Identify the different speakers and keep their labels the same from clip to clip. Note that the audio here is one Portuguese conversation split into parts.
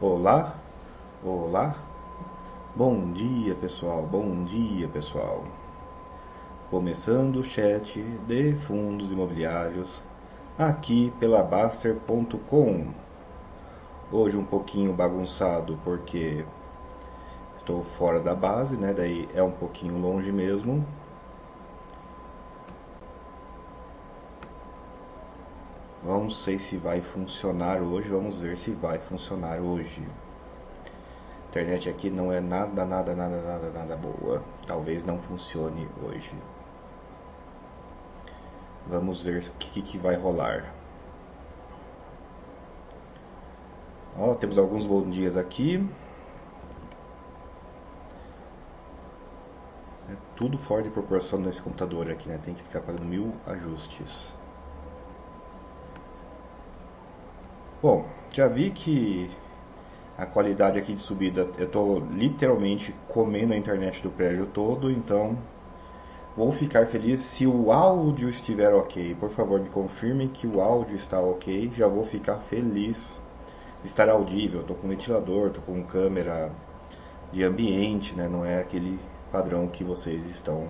Speaker 1: Olá, olá, bom dia pessoal, bom dia pessoal. Começando o chat de fundos imobiliários aqui pela Baster.com. Hoje um pouquinho bagunçado porque estou fora da base, né? Daí é um pouquinho longe mesmo. Vamos sei se vai funcionar hoje, vamos ver se vai funcionar hoje. A internet aqui não é nada, nada, nada, nada, nada boa. Talvez não funcione hoje. Vamos ver o que, que vai rolar. Ó, temos alguns bons dias aqui. É tudo fora de proporção nesse computador aqui, né? Tem que ficar fazendo mil ajustes. Bom, já vi que a qualidade aqui de subida, eu estou literalmente comendo a internet do prédio todo, então vou ficar feliz se o áudio estiver ok. Por favor, me confirme que o áudio está ok, já vou ficar feliz de estar audível. Estou com ventilador, estou com câmera de ambiente, né? não é aquele padrão que vocês estão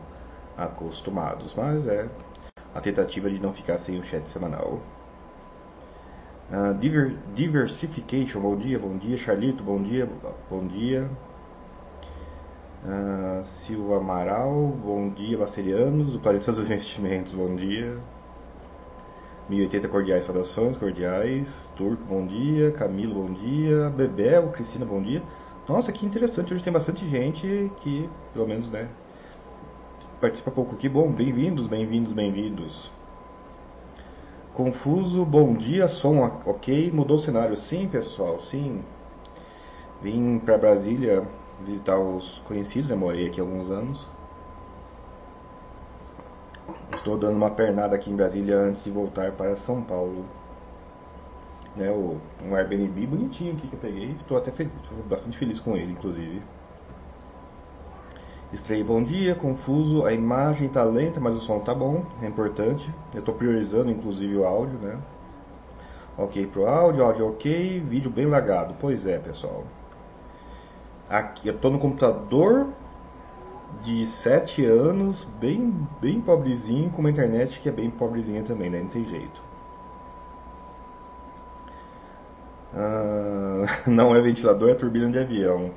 Speaker 1: acostumados, mas é a tentativa de não ficar sem o chat semanal. Uh, diver, diversification, bom dia, bom dia. Charlito, bom dia, bom dia. Uh, Silva Amaral, bom dia. Bacerianos, o Planeta dos Investimentos, bom dia. 1080 cordiais, saudações cordiais. Turco, bom dia. Camilo, bom dia. Bebel, Cristina, bom dia. Nossa, que interessante, hoje tem bastante gente que, pelo menos, né, participa pouco. Que bom, bem-vindos, bem-vindos, bem-vindos. Confuso, bom dia, som ok, mudou o cenário. Sim, pessoal, sim. Vim para Brasília visitar os conhecidos, eu morei aqui alguns anos. Estou dando uma pernada aqui em Brasília antes de voltar para São Paulo. Né, um Airbnb bonitinho aqui que eu peguei. Estou até feliz, estou bastante feliz com ele, inclusive. Estrei bom dia, confuso, a imagem tá lenta, mas o som tá bom, é importante. Eu estou priorizando inclusive o áudio, né? Ok pro áudio, áudio ok, vídeo bem lagado. Pois é, pessoal. Aqui eu estou no computador de 7 anos, bem bem pobrezinho, com uma internet que é bem pobrezinha também, né? Não tem jeito. Ah, não é ventilador, é turbina de avião.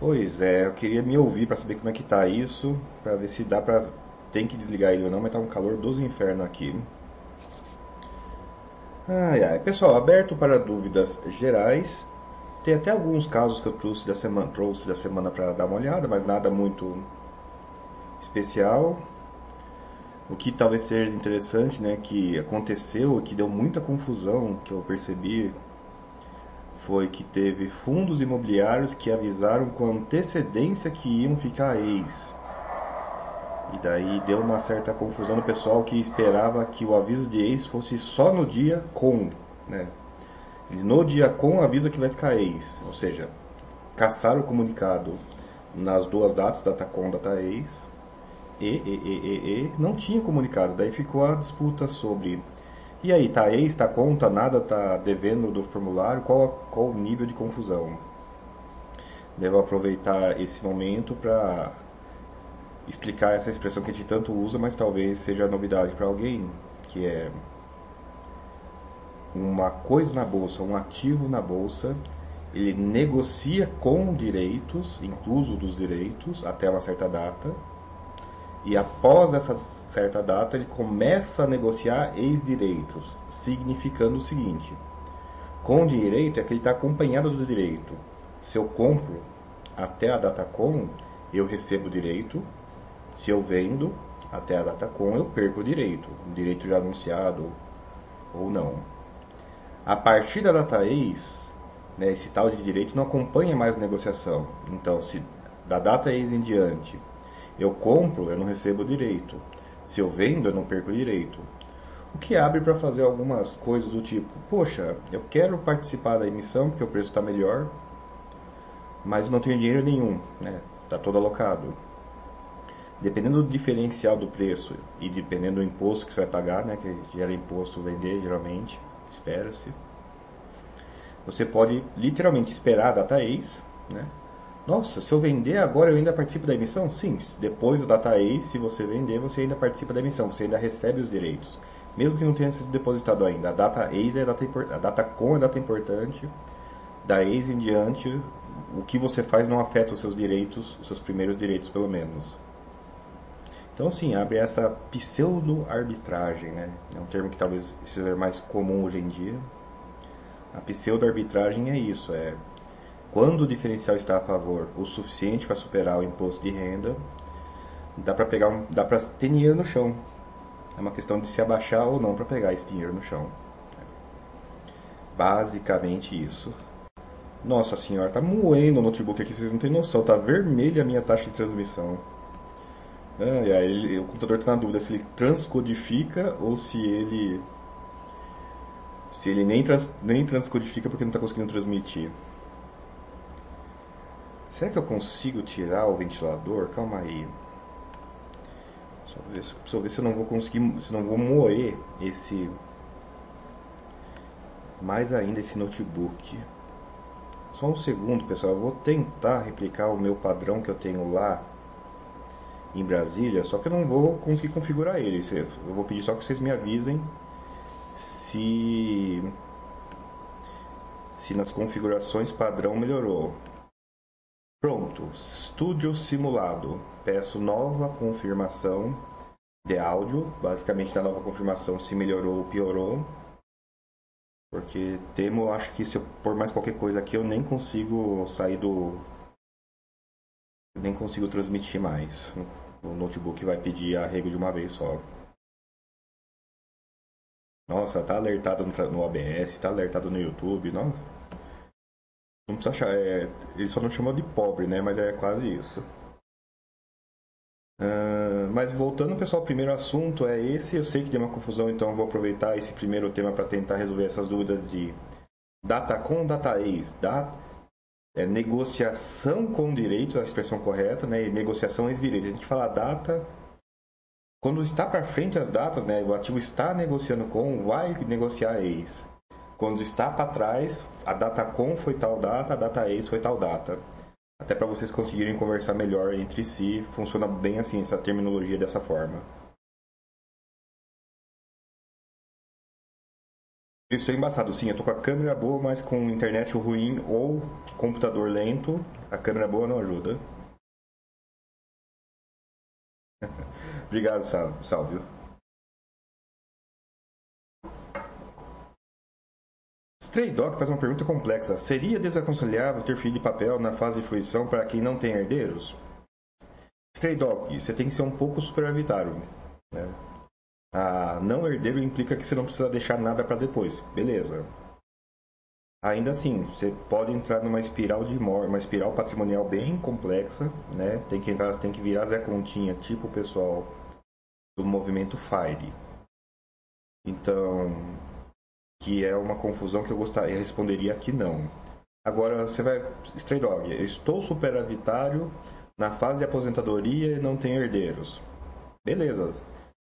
Speaker 1: Pois é, eu queria me ouvir para saber como é que tá isso, para ver se dá pra. Tem que desligar ele ou não, mas tá um calor dos infernos aqui. Ai ai, pessoal, aberto para dúvidas gerais. Tem até alguns casos que eu trouxe da semana, trouxe da semana para dar uma olhada, mas nada muito especial. O que talvez seja interessante, né, que aconteceu, que deu muita confusão, que eu percebi foi que teve fundos imobiliários que avisaram com antecedência que iam ficar ex. E daí deu uma certa confusão no pessoal que esperava que o aviso de ex fosse só no dia com, né? No dia com avisa que vai ficar ex, ou seja, caçaram o comunicado nas duas datas, data com, data ex, e, e, e, e, e não tinha comunicado. Daí ficou a disputa sobre e aí, tá ex, tá conta, nada tá devendo do formulário, qual, qual o nível de confusão? Devo aproveitar esse momento para explicar essa expressão que a gente tanto usa, mas talvez seja novidade para alguém, que é uma coisa na bolsa, um ativo na bolsa, ele negocia com direitos, incluso dos direitos, até uma certa data, e após essa certa data ele começa a negociar ex-direitos, significando o seguinte: com direito é que ele está acompanhado do direito. Se eu compro até a data com, eu recebo direito. Se eu vendo até a data com, eu perco o direito, o direito já anunciado ou não. A partir da data ex, né, esse tal de direito não acompanha mais a negociação. Então, se da data ex em diante eu compro, eu não recebo direito. Se eu vendo, eu não perco direito. O que abre para fazer algumas coisas do tipo: poxa, eu quero participar da emissão porque o preço está melhor, mas não tenho dinheiro nenhum, né? Está todo alocado. Dependendo do diferencial do preço e dependendo do imposto que você vai pagar, né? Que gera imposto vender geralmente, espera-se. Você pode literalmente esperar a data ex, né? Nossa, se eu vender agora eu ainda participo da emissão? Sim, depois do data ex, se você vender, você ainda participa da emissão, você ainda recebe os direitos. Mesmo que não tenha sido depositado ainda. A data ex é a data, a data com é a data importante. Da ex em diante, o que você faz não afeta os seus direitos, os seus primeiros direitos pelo menos. Então sim, abre essa pseudo-arbitragem, né? É um termo que talvez seja mais comum hoje em dia. A pseudo-arbitragem é isso, é quando o diferencial está a favor o suficiente para superar o imposto de renda, dá para pegar um, dá para ter dinheiro no chão. É uma questão de se abaixar ou não para pegar esse dinheiro no chão. Basicamente isso. Nossa senhora, tá moendo o notebook aqui, vocês não têm noção, tá vermelha a minha taxa de transmissão. Ah, o computador está na dúvida se ele transcodifica ou se ele se ele nem, trans, nem transcodifica porque não está conseguindo transmitir. Será que eu consigo tirar o ventilador? Calma aí. Só ver, ver se eu não vou conseguir, se não vou moer esse mais ainda esse notebook. Só um segundo, pessoal. Eu vou tentar replicar o meu padrão que eu tenho lá em Brasília, só que eu não vou conseguir configurar ele. Eu vou pedir só que vocês me avisem se se nas configurações padrão melhorou. Pronto, estúdio simulado. Peço nova confirmação de áudio. Basicamente, na nova confirmação, se melhorou ou piorou. Porque temo, acho que se eu pôr mais qualquer coisa aqui, eu nem consigo sair do. Nem consigo transmitir mais. O notebook vai pedir arrego de uma vez só. Nossa, tá alertado no OBS, tá alertado no YouTube, não? Não precisa achar. É, ele só não chamou de pobre, né? Mas é quase isso. Uh, mas voltando, pessoal, o primeiro assunto é esse. Eu sei que tem uma confusão, então vou aproveitar esse primeiro tema para tentar resolver essas dúvidas de data com data ex, da, é, negociação com direitos, a expressão correta, né? E negociação ex direitos. A gente fala data quando está para frente as datas, né? O ativo está negociando com, vai negociar ex. Quando está para trás, a data com foi tal data, a data ex foi tal data. Até para vocês conseguirem conversar melhor entre si, funciona bem assim essa terminologia dessa forma. Isso é embaçado, sim. Eu tô com a câmera boa, mas com internet ruim ou computador lento, a câmera boa não ajuda. Obrigado, Salvio. Stray Dog faz uma pergunta complexa. Seria desaconselhável ter filho de papel na fase de fruição para quem não tem herdeiros? Stray Dog, você tem que ser um pouco superavitário. Né? Ah, não herdeiro implica que você não precisa deixar nada para depois. Beleza. Ainda assim, você pode entrar numa espiral de morte, uma espiral patrimonial bem complexa, né? Tem que entrar, tem que virar Zé Continha, tipo o pessoal do movimento Fire. Então, que é uma confusão que eu gostaria, responderia que não. Agora você vai, Stray Dog, eu estou superavitário na fase de aposentadoria e não tenho herdeiros. Beleza.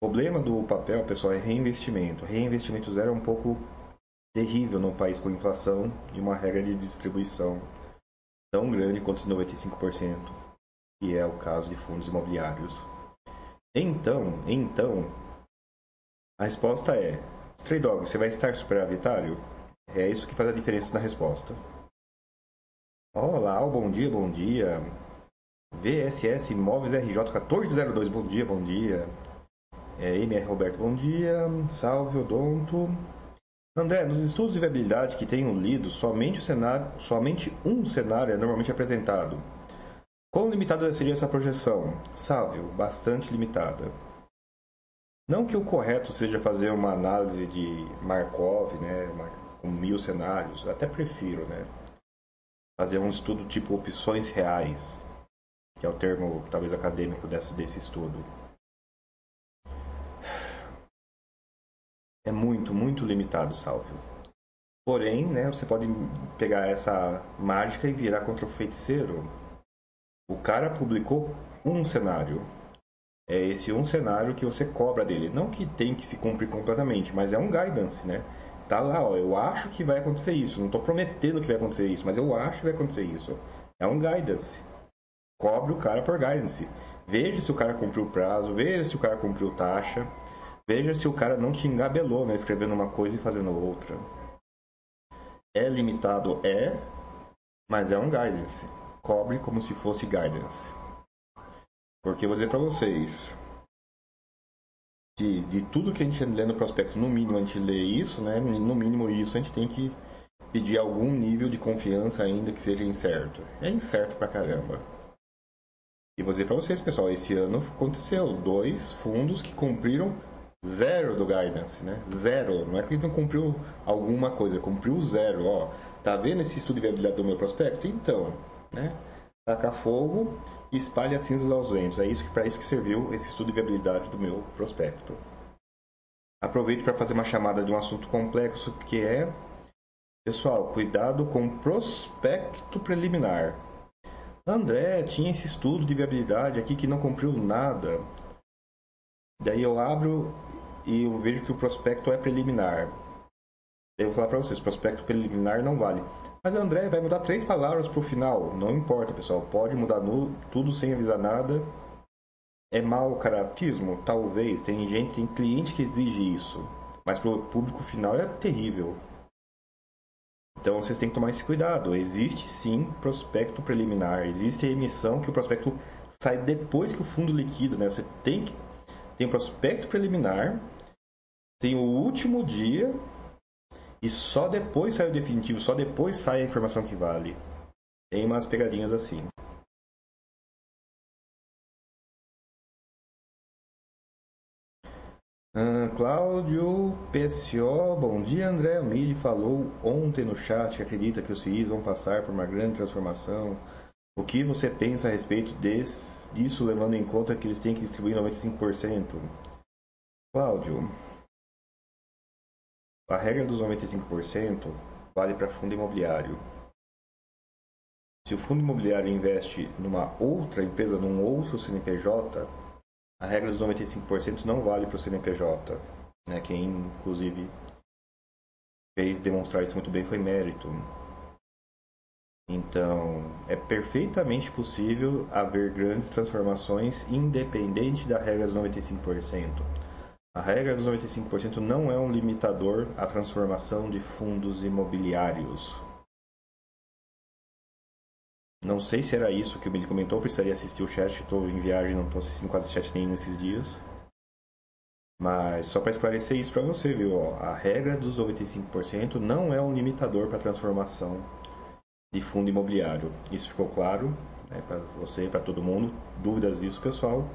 Speaker 1: O problema do papel, pessoal, é reinvestimento. Reinvestimento zero é um pouco terrível num país com inflação e uma regra de distribuição tão grande quanto os 95%, que é o caso de fundos imobiliários. Então, então, a resposta é Stray Dog, você vai estar superavitário? É isso que faz a diferença na resposta. Olá, bom dia, bom dia. VSS Imóveis RJ 1402, bom dia, bom dia. É, MR Roberto, bom dia. Salve, Odonto. André, nos estudos de viabilidade que tenho lido, somente, cenário, somente um cenário é normalmente apresentado. Quão limitada seria essa projeção? Sávio, bastante limitada. Não que o correto seja fazer uma análise de Markov, né, com mil cenários, até prefiro, né, fazer um estudo tipo opções reais, que é o termo talvez acadêmico desse, desse estudo. É muito, muito limitado o salve. Porém, né, você pode pegar essa mágica e virar contra o feiticeiro. O cara publicou um cenário, é esse um cenário que você cobra dele. Não que tem que se cumprir completamente, mas é um guidance, né? Tá lá, ó, eu acho que vai acontecer isso. Não estou prometendo que vai acontecer isso, mas eu acho que vai acontecer isso. É um guidance. Cobre o cara por guidance. Veja se o cara cumpriu o prazo, veja se o cara cumpriu taxa, veja se o cara não te engabelou, né, escrevendo uma coisa e fazendo outra. É limitado? É, mas é um guidance. Cobre como se fosse guidance. Porque eu vou dizer para vocês, de, de tudo que a gente lê no prospecto, no mínimo a gente lê isso, né? No mínimo isso a gente tem que pedir algum nível de confiança ainda que seja incerto. É incerto pra caramba. E vou dizer para vocês, pessoal, esse ano aconteceu dois fundos que cumpriram zero do guidance, né? Zero. Não é que não cumpriu alguma coisa, cumpriu zero. Ó, tá vendo esse estudo de viabilidade do meu prospecto? Então, né? Taca fogo e espalha cinzas aos ventos. É isso que para isso que serviu esse estudo de viabilidade do meu prospecto. Aproveito para fazer uma chamada de um assunto complexo que é, pessoal, cuidado com prospecto preliminar. André tinha esse estudo de viabilidade aqui que não cumpriu nada. Daí eu abro e eu vejo que o prospecto é preliminar. Eu vou falar para vocês, prospecto preliminar não vale. Mas André vai mudar três palavras para o final. Não importa, pessoal. Pode mudar no, tudo sem avisar nada. É mau caratismo? Talvez. Tem gente, tem cliente que exige isso. Mas para o público final é terrível. Então vocês têm que tomar esse cuidado. Existe sim prospecto preliminar. Existe emissão que o prospecto sai depois que o fundo liquida. Né? Você tem que tem o prospecto preliminar, tem o último dia e só depois sai o definitivo, só depois sai a informação que vale. Tem umas pegadinhas assim. Cláudio PSO, bom dia André. O Mili falou ontem no chat que acredita que os FIIs vão passar por uma grande transformação. O que você pensa a respeito desse, disso, levando em conta que eles têm que distribuir 95%? Cláudio, a regra dos 95% vale para fundo imobiliário. Se o fundo imobiliário investe numa outra empresa, num outro CNPJ, a regra dos 95% não vale para o CNPJ. Né? Quem, inclusive, fez demonstrar isso muito bem foi mérito. Então, é perfeitamente possível haver grandes transformações independente da regra dos 95%. A regra dos 95% não é um limitador à transformação de fundos imobiliários. Não sei se era isso que o Billy comentou, precisaria assistir o chat, estou em viagem, não estou assistindo quase chat nenhum nesses dias. Mas só para esclarecer isso para você, viu? a regra dos 95% não é um limitador para transformação de fundo imobiliário. Isso ficou claro né, para você, para todo mundo. Dúvidas disso, pessoal?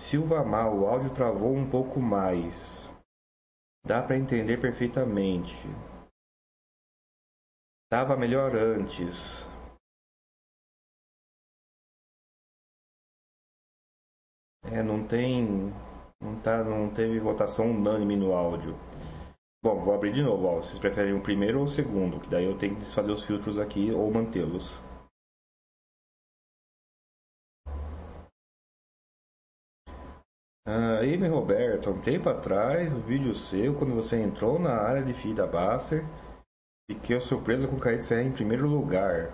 Speaker 1: Silva Mal, o áudio travou um pouco mais. Dá para entender perfeitamente. Tava melhor antes. É, não tem. Não, tá, não teve votação unânime no áudio. Bom, vou abrir de novo. Ó. Vocês preferem o primeiro ou o segundo? Que daí eu tenho que desfazer os filtros aqui ou mantê-los. Ah, Amy Roberto, há um tempo atrás, o vídeo seu, quando você entrou na área de FII da Basser, fiquei surpresa com o KDCR em primeiro lugar.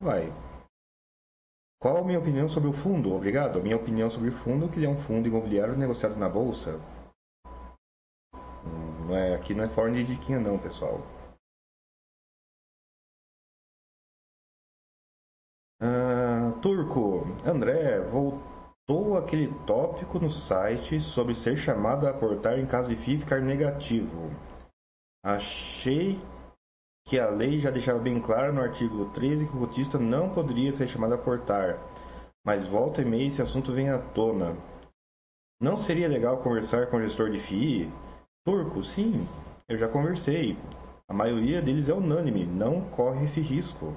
Speaker 1: Vai. Qual a minha opinião sobre o fundo? Obrigado. A minha opinião sobre o fundo é que ele é um fundo imobiliário negociado na bolsa. Hum, não é, aqui não é fora de diquinha não, pessoal. Ah, Turco, André, vou Estou aquele tópico no site sobre ser chamado a aportar em caso de FII ficar negativo. Achei que a lei já deixava bem claro no artigo 13 que o cotista não poderia ser chamado a aportar, mas volta e meia esse assunto vem à tona. Não seria legal conversar com o gestor de FII? Turco, sim, eu já conversei. A maioria deles é unânime, não corre esse risco.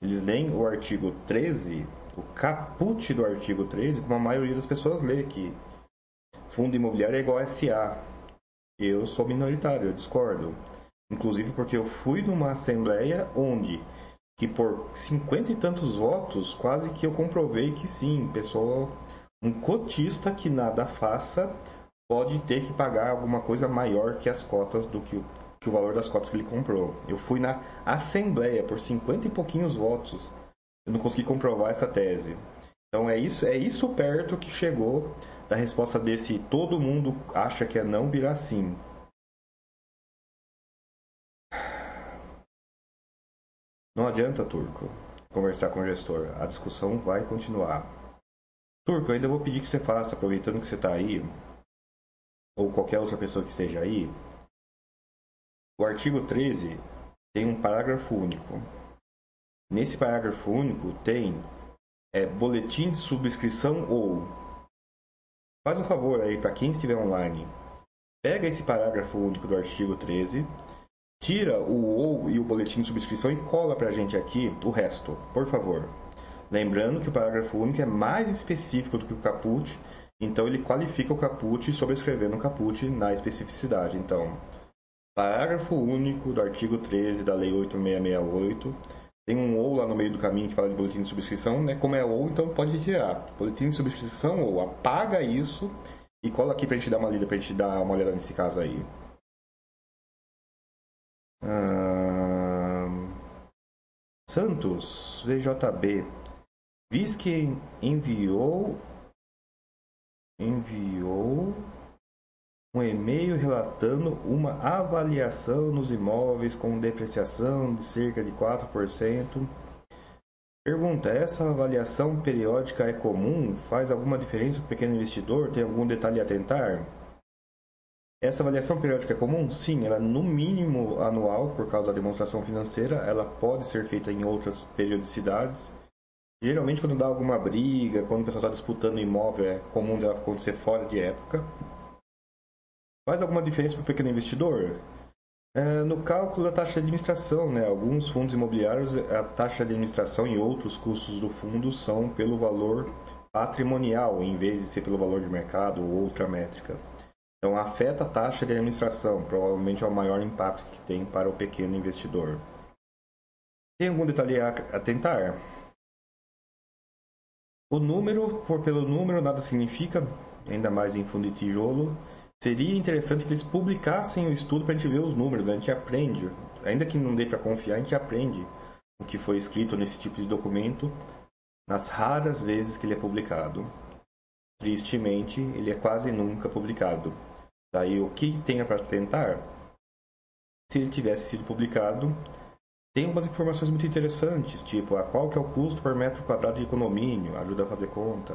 Speaker 1: Eles leem o artigo 13 o caput do artigo 13, como a maioria das pessoas lê, que fundo imobiliário é igual a SA. Eu sou minoritário, eu discordo. Inclusive porque eu fui numa assembleia onde que por cinquenta e tantos votos, quase que eu comprovei que sim, pessoa, Um cotista que nada faça pode ter que pagar alguma coisa maior que as cotas do que o, que o valor das cotas que ele comprou. Eu fui na Assembleia por 50 e pouquinhos votos. Eu não consegui comprovar essa tese. Então é isso, é isso perto que chegou da resposta desse todo mundo acha que é não virar sim. Não adianta, Turco, conversar com o gestor. A discussão vai continuar. Turco, eu ainda vou pedir que você faça, aproveitando que você está aí, ou qualquer outra pessoa que esteja aí, o artigo 13 tem um parágrafo único. Nesse parágrafo único tem é, boletim de subscrição ou. Faz um favor aí para quem estiver online. Pega esse parágrafo único do artigo 13, tira o ou e o boletim de subscrição e cola para a gente aqui o resto, por favor. Lembrando que o parágrafo único é mais específico do que o caput, então ele qualifica o caput sobrescrevendo o caput na especificidade. Então, parágrafo único do artigo 13 da Lei 8668 tem um ou lá no meio do caminho que fala de boletim de subscrição, né? Como é ou, então pode tirar. Boletim de subscrição ou apaga isso e cola aqui pra gente dar uma lida, pra gente dar uma olhada nesse caso aí. Ah, Santos, VJB. Viz que enviou enviou um e-mail relatando uma avaliação nos imóveis com depreciação de cerca de 4%. Pergunta: essa avaliação periódica é comum? Faz alguma diferença para o pequeno investidor? Tem algum detalhe a tentar? Essa avaliação periódica é comum? Sim, ela é no mínimo anual por causa da demonstração financeira. Ela pode ser feita em outras periodicidades. Geralmente, quando dá alguma briga, quando o pessoal está disputando imóvel, é comum dela acontecer fora de época. Faz alguma diferença para o pequeno investidor? É, no cálculo da taxa de administração, né? alguns fundos imobiliários, a taxa de administração e outros custos do fundo são pelo valor patrimonial, em vez de ser pelo valor de mercado ou outra métrica. Então, afeta a taxa de administração, provavelmente é o maior impacto que tem para o pequeno investidor. Tem algum detalhe a atentar? O número, por pelo número, nada significa, ainda mais em fundo de tijolo. Seria interessante que eles publicassem o estudo para a gente ver os números, né? a gente aprende. Ainda que não dê para confiar, a gente aprende o que foi escrito nesse tipo de documento nas raras vezes que ele é publicado. Tristemente, ele é quase nunca publicado. Daí o que tem para tentar? Se ele tivesse sido publicado, tem algumas informações muito interessantes, tipo a qual que é o custo por metro quadrado de condomínio, ajuda a fazer conta,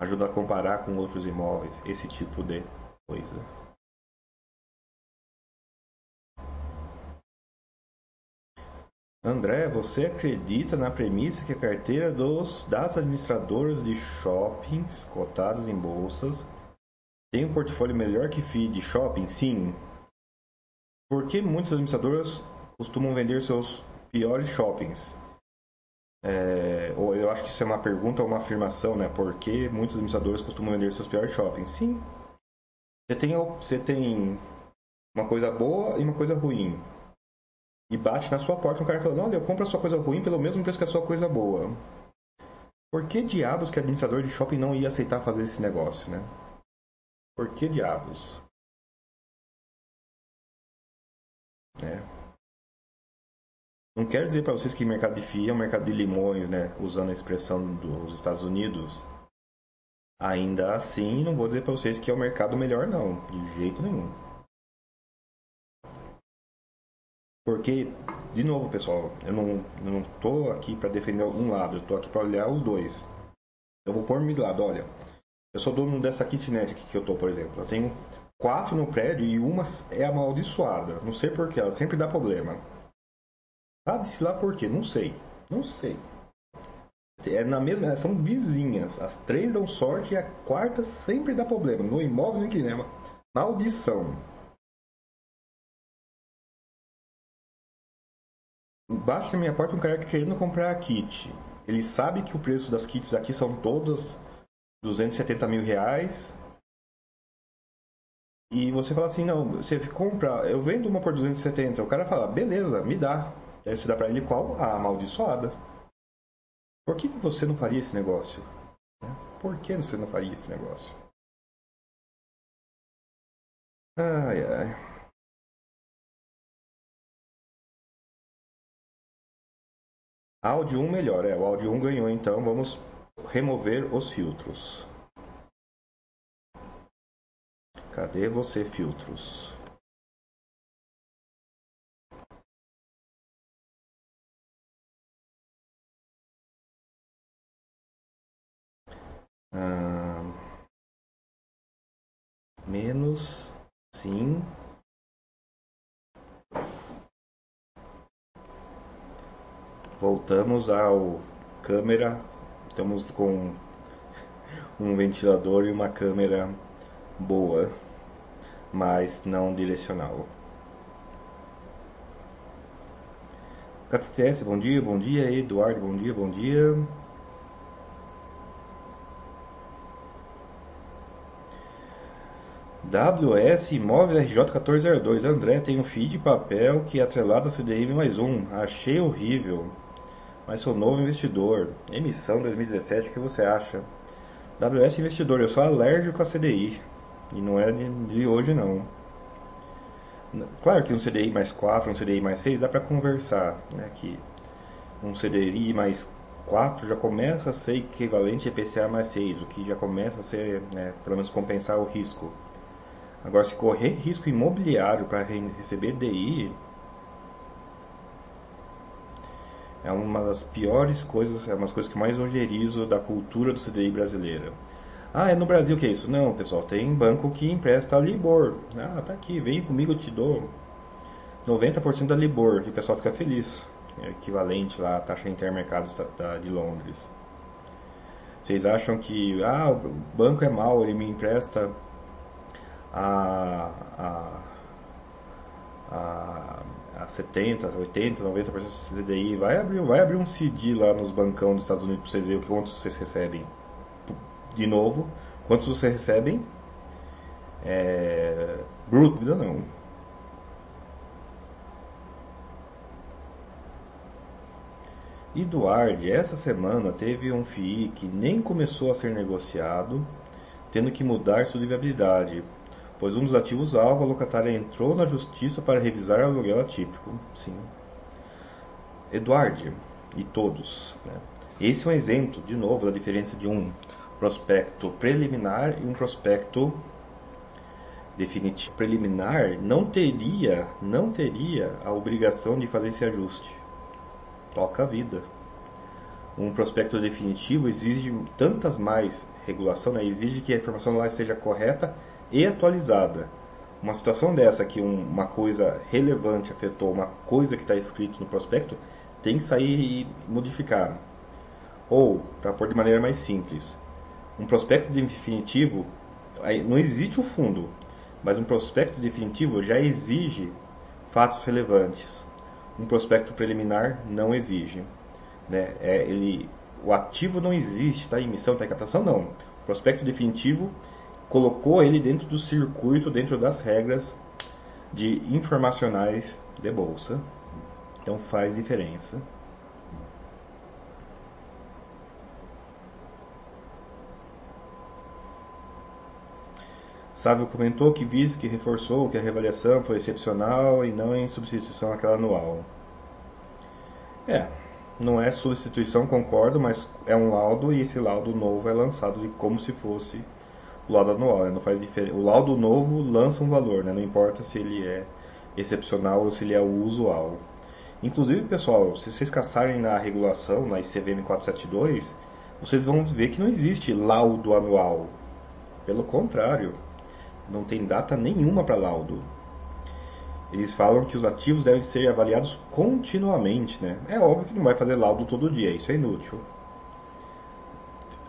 Speaker 1: ajuda a comparar com outros imóveis, esse tipo de coisa. André, você acredita na premissa que a carteira dos, das administradoras de shoppings cotadas em bolsas tem um portfólio melhor que FII de shopping? Sim. Por que muitas administradoras costumam vender seus piores shoppings? É, eu acho que isso é uma pergunta ou uma afirmação, né? Por que muitos administradores costumam vender seus piores shoppings? Sim, você tem, você tem uma coisa boa e uma coisa ruim. E bate na sua porta um cara falando, olha, eu compro a sua coisa ruim pelo mesmo preço que a sua coisa boa. Por que diabos que administrador de shopping não ia aceitar fazer esse negócio, né? Por que diabos? É. Não quero dizer para vocês que mercado de FIA é um mercado de limões, né? Usando a expressão dos Estados Unidos. Ainda assim, não vou dizer para vocês que é o mercado melhor, não, de jeito nenhum. Porque, de novo, pessoal, eu não, tô aqui para defender um lado, eu tô aqui para olhar os dois. Eu vou pôr-me de lado, olha. Eu sou dono dessa kitnet aqui que eu tô, por exemplo. Eu tenho quatro no prédio e uma é amaldiçoada. Não sei porquê, ela sempre dá problema. Sabe-se lá por quê? Não sei. Não sei. É na mesma, são vizinhas. As três dão sorte e a quarta sempre dá problema. No imóvel no inquilino. Maldição. Embaixo da minha porta um cara querendo comprar a kit. Ele sabe que o preço das kits aqui são todas 270 mil reais. E você fala assim, não, você compra, eu vendo uma por 270. O cara fala, beleza, me dá. Aí você dá pra ele qual? A amaldiçoada. Por que, que você não faria esse negócio? Por que você não faria esse negócio? Ai, ai. Áudio 1 melhor, é. O áudio 1 ganhou, então vamos remover os filtros. Cadê você, filtros? Ah, menos, sim. Voltamos ao câmera. Estamos com um ventilador e uma câmera boa, mas não direcional. KTTS, bom dia, bom dia. Eduardo, bom dia, bom dia. WS Imóveis RJ 1402. André, tem um feed de papel que é atrelado a CDI mais um. Achei horrível. Mas sou novo investidor. Emissão 2017, o que você acha? WS Investidor, eu sou alérgico a CDI. E não é de, de hoje não. Claro que um CDI mais 4, um CDI mais 6 dá para conversar. Né? Que um CDI mais 4 já começa a ser equivalente a IPCA mais 6, o que já começa a ser, né, pelo menos compensar o risco. Agora, se correr risco imobiliário para receber DI, é uma das piores coisas, é uma das coisas que mais ojerizo da cultura do CDI brasileira. Ah, é no Brasil que é isso? Não, pessoal, tem banco que empresta Libor. Ah, tá aqui, vem comigo, eu te dou 90% da Libor. E o pessoal fica feliz. É equivalente lá à taxa intermercado de Londres. Vocês acham que ah, o banco é mau, ele me empresta a, a, a a 70, 80, 90% do CDI, vai abrir, vai abrir um CD lá nos bancão dos Estados Unidos para vocês verem quantos vocês recebem. De novo, quantos vocês recebem? É, bruto, vida não. Eduard, essa semana teve um FII que nem começou a ser negociado, tendo que mudar sua viabilidade pois um dos ativos alvo, a locatária entrou na justiça para revisar o aluguel atípico. Sim. Eduardo e todos. Né? Esse é um exemplo, de novo, da diferença de um prospecto preliminar e um prospecto definitivo. Preliminar não teria, não teria a obrigação de fazer esse ajuste. Toca a vida. Um prospecto definitivo exige tantas mais regulação, né? exige que a informação lá seja correta e atualizada. Uma situação dessa que um, uma coisa relevante afetou uma coisa que está escrito no prospecto, tem que sair e modificar. Ou, para pôr de maneira mais simples, um prospecto definitivo, não existe o fundo, mas um prospecto definitivo já exige fatos relevantes. Um prospecto preliminar não exige. Né? É, ele, o ativo não existe, em emissão, em captação, não. O prospecto definitivo colocou ele dentro do circuito, dentro das regras de informacionais de bolsa. Então faz diferença. Sábio comentou que vice que reforçou que a reavaliação foi excepcional e não em substituição àquela anual. É, não é substituição, concordo, mas é um laudo e esse laudo novo é lançado como se fosse o laudo anual, né? não faz diferença. O laudo novo lança um valor, né? não importa se ele é excepcional ou se ele é o usual. Inclusive, pessoal, se vocês caçarem na regulação, na ICVM 472, vocês vão ver que não existe laudo anual. Pelo contrário, não tem data nenhuma para laudo. Eles falam que os ativos devem ser avaliados continuamente, né? É óbvio que não vai fazer laudo todo dia, isso é inútil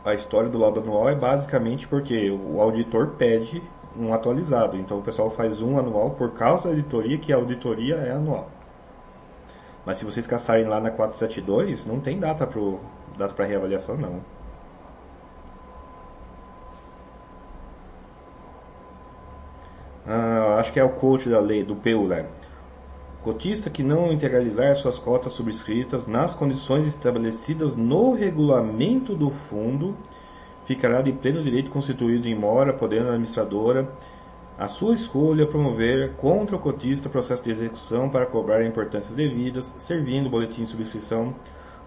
Speaker 1: a história do laudo anual é basicamente porque o auditor pede um atualizado. Então o pessoal faz um anual por causa da auditoria, que a auditoria é anual. Mas se vocês caçarem lá na 472, não tem data para data reavaliação não. Ah, acho que é o coach da lei do PU, né? Cotista que não integralizar suas cotas subscritas nas condições estabelecidas no regulamento do fundo ficará de pleno direito constituído em mora, podendo a administradora, a sua escolha, promover contra o cotista processo de execução para cobrar importâncias devidas, servindo o boletim de subscrição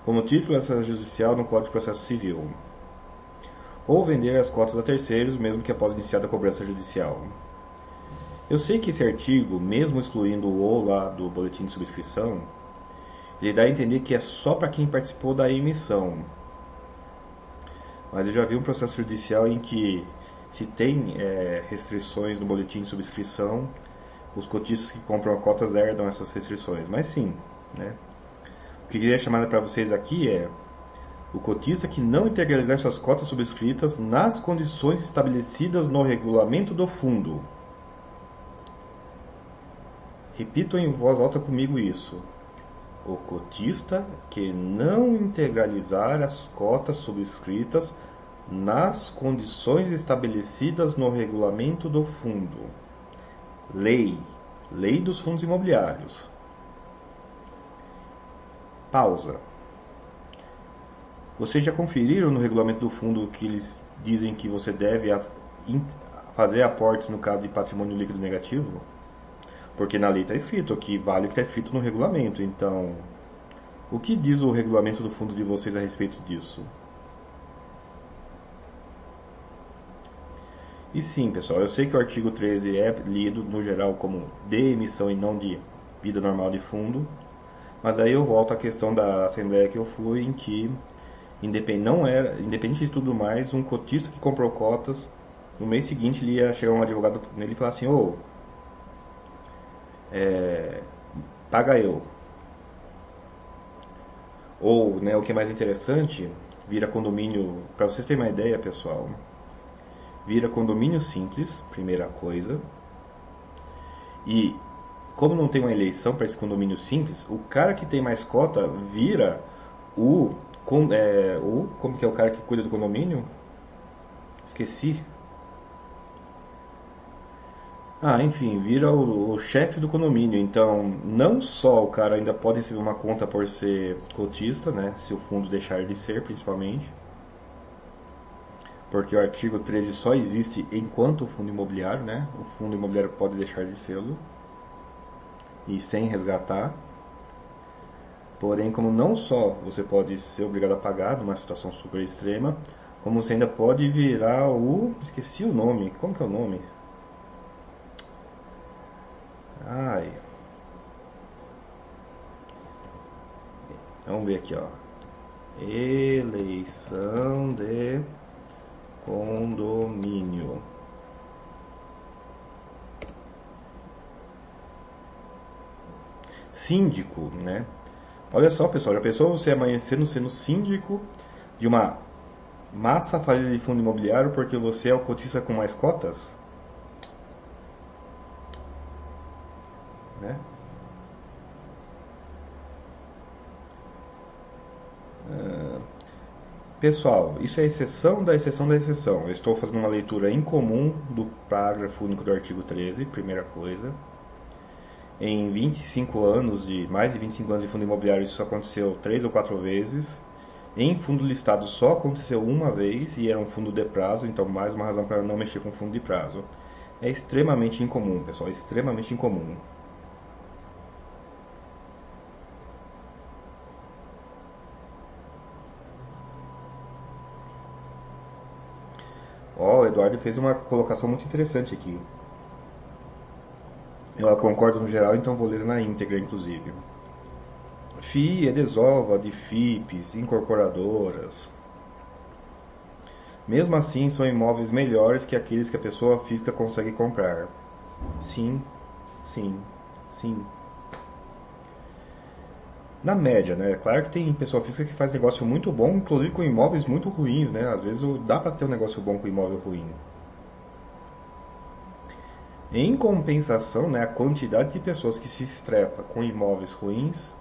Speaker 1: como título extrajudicial no Código de Processo Civil, ou vender as cotas a terceiros, mesmo que após iniciada a cobrança judicial. Eu sei que esse artigo, mesmo excluindo o ou lá do boletim de subscrição, ele dá a entender que é só para quem participou da emissão. Mas eu já vi um processo judicial em que se tem é, restrições no boletim de subscrição, os cotistas que compram cotas herdam essas restrições. Mas sim, né? O que eu queria chamar para vocês aqui é o cotista que não integralizar suas cotas subscritas nas condições estabelecidas no regulamento do fundo. Repitam em voz alta comigo isso. O cotista que não integralizar as cotas subscritas nas condições estabelecidas no regulamento do fundo. Lei. Lei dos fundos imobiliários. Pausa. Vocês já conferiram no regulamento do fundo que eles dizem que você deve fazer aportes no caso de patrimônio líquido negativo? Porque na lei está escrito que vale o que está escrito no regulamento. Então, o que diz o regulamento do fundo de vocês a respeito disso? E sim, pessoal, eu sei que o artigo 13 é lido no geral como de emissão e não de vida normal de fundo, mas aí eu volto à questão da assembleia que eu fui, em que independ, não era, independente de tudo mais, um cotista que comprou cotas, no mês seguinte ele ia chegar um advogado nele e falar assim, ô, é, paga eu. Ou, né, o que é mais interessante, vira condomínio, para vocês terem uma ideia, pessoal, vira condomínio simples, primeira coisa. E como não tem uma eleição para esse condomínio simples, o cara que tem mais cota vira o, é, o como que é o cara que cuida do condomínio? Esqueci. Ah, enfim, vira o, o chefe do condomínio. Então, não só o cara ainda pode receber uma conta por ser cotista, né? Se o fundo deixar de ser, principalmente. Porque o artigo 13 só existe enquanto o fundo imobiliário, né? O fundo imobiliário pode deixar de sê-lo e sem resgatar. Porém, como não só você pode ser obrigado a pagar numa situação super extrema, como você ainda pode virar o. Esqueci o nome. Como que é o nome? Ai. Vamos ver aqui, ó. Eleição de condomínio. Síndico, né? Olha só, pessoal, já pensou você amanhecendo sendo síndico de uma massa falida de fundo imobiliário porque você é o cotista com mais cotas? Né? Uh, pessoal, isso é exceção da exceção da exceção. Eu estou fazendo uma leitura incomum do parágrafo único do artigo 13, primeira coisa. Em 25 anos de mais de 25 anos de fundo imobiliário, isso aconteceu três ou quatro vezes. Em fundo listado só aconteceu uma vez e era um fundo de prazo, então mais uma razão para não mexer com fundo de prazo. É extremamente incomum, pessoal, é extremamente incomum. Eduardo fez uma colocação muito interessante aqui. Eu concordo no geral, então vou ler na íntegra, inclusive. FII é desova de FIPs, incorporadoras. Mesmo assim, são imóveis melhores que aqueles que a pessoa física consegue comprar. Sim, sim, sim na média, né? Claro que tem pessoa física que faz negócio muito bom, inclusive com imóveis muito ruins, né? Às vezes dá para ter um negócio bom com imóvel ruim. Em compensação, né, a quantidade de pessoas que se estrepa com imóveis ruins.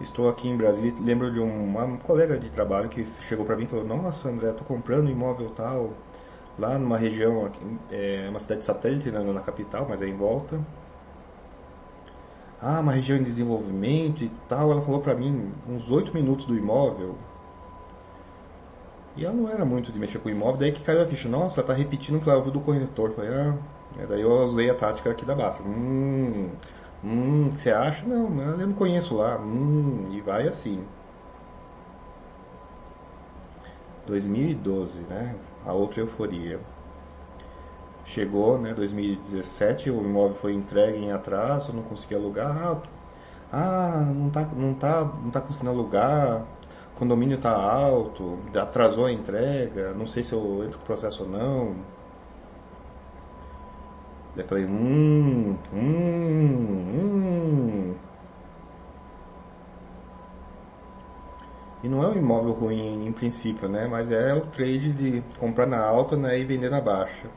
Speaker 1: Estou aqui em Brasília, lembro de uma colega de trabalho que chegou para mim e falou: Nossa, André, tô comprando imóvel tal lá numa região, aqui, é uma cidade satélite, né, na capital, mas é em volta ah, uma região em desenvolvimento e tal. Ela falou para mim uns oito minutos do imóvel. E ela não era muito de mexer com imóvel, daí que caiu a ficha. Nossa, ela tá repetindo o que ela viu do corretor. Falei, ah, é, daí eu usei a tática aqui da Basta. Hum, hum, você acha? Não, eu não conheço lá. Hum, e vai assim. 2012, né? A outra euforia. Chegou, né? 2017, o imóvel foi entregue em atraso, não consegui alugar. Ah, ah não tá, não tá, não tá conseguindo alugar condomínio está alto, atrasou a entrega, não sei se eu entro com processo ou não. Daí falei, hum, hum, hum. E não é um imóvel ruim em princípio, né? Mas é o trade de comprar na alta né, e vender na baixa.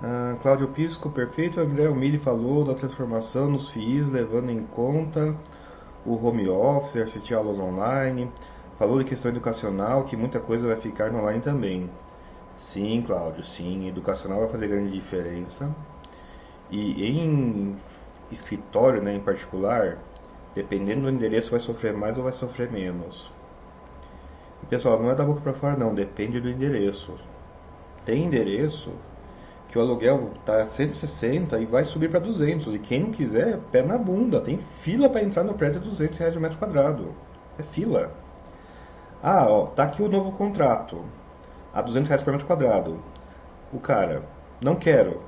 Speaker 1: Uh, Cláudio Pisco, perfeito. André Almiri falou da transformação nos FIIs, levando em conta o home office, assistir aulas online. Falou de questão educacional, que muita coisa vai ficar online também. Sim, Cláudio, sim. Educacional vai fazer grande diferença. E em escritório, né, em particular, dependendo do endereço, vai sofrer mais ou vai sofrer menos. E, pessoal, não é da boca para fora, não. Depende do endereço. Tem endereço que o aluguel a 160 e vai subir para 200. E quem não quiser, pé na bunda. Tem fila para entrar no prédio a 200 reais o metro quadrado. É fila. Ah, ó, tá aqui o novo contrato. A 200 reais por metro quadrado. O cara, não quero.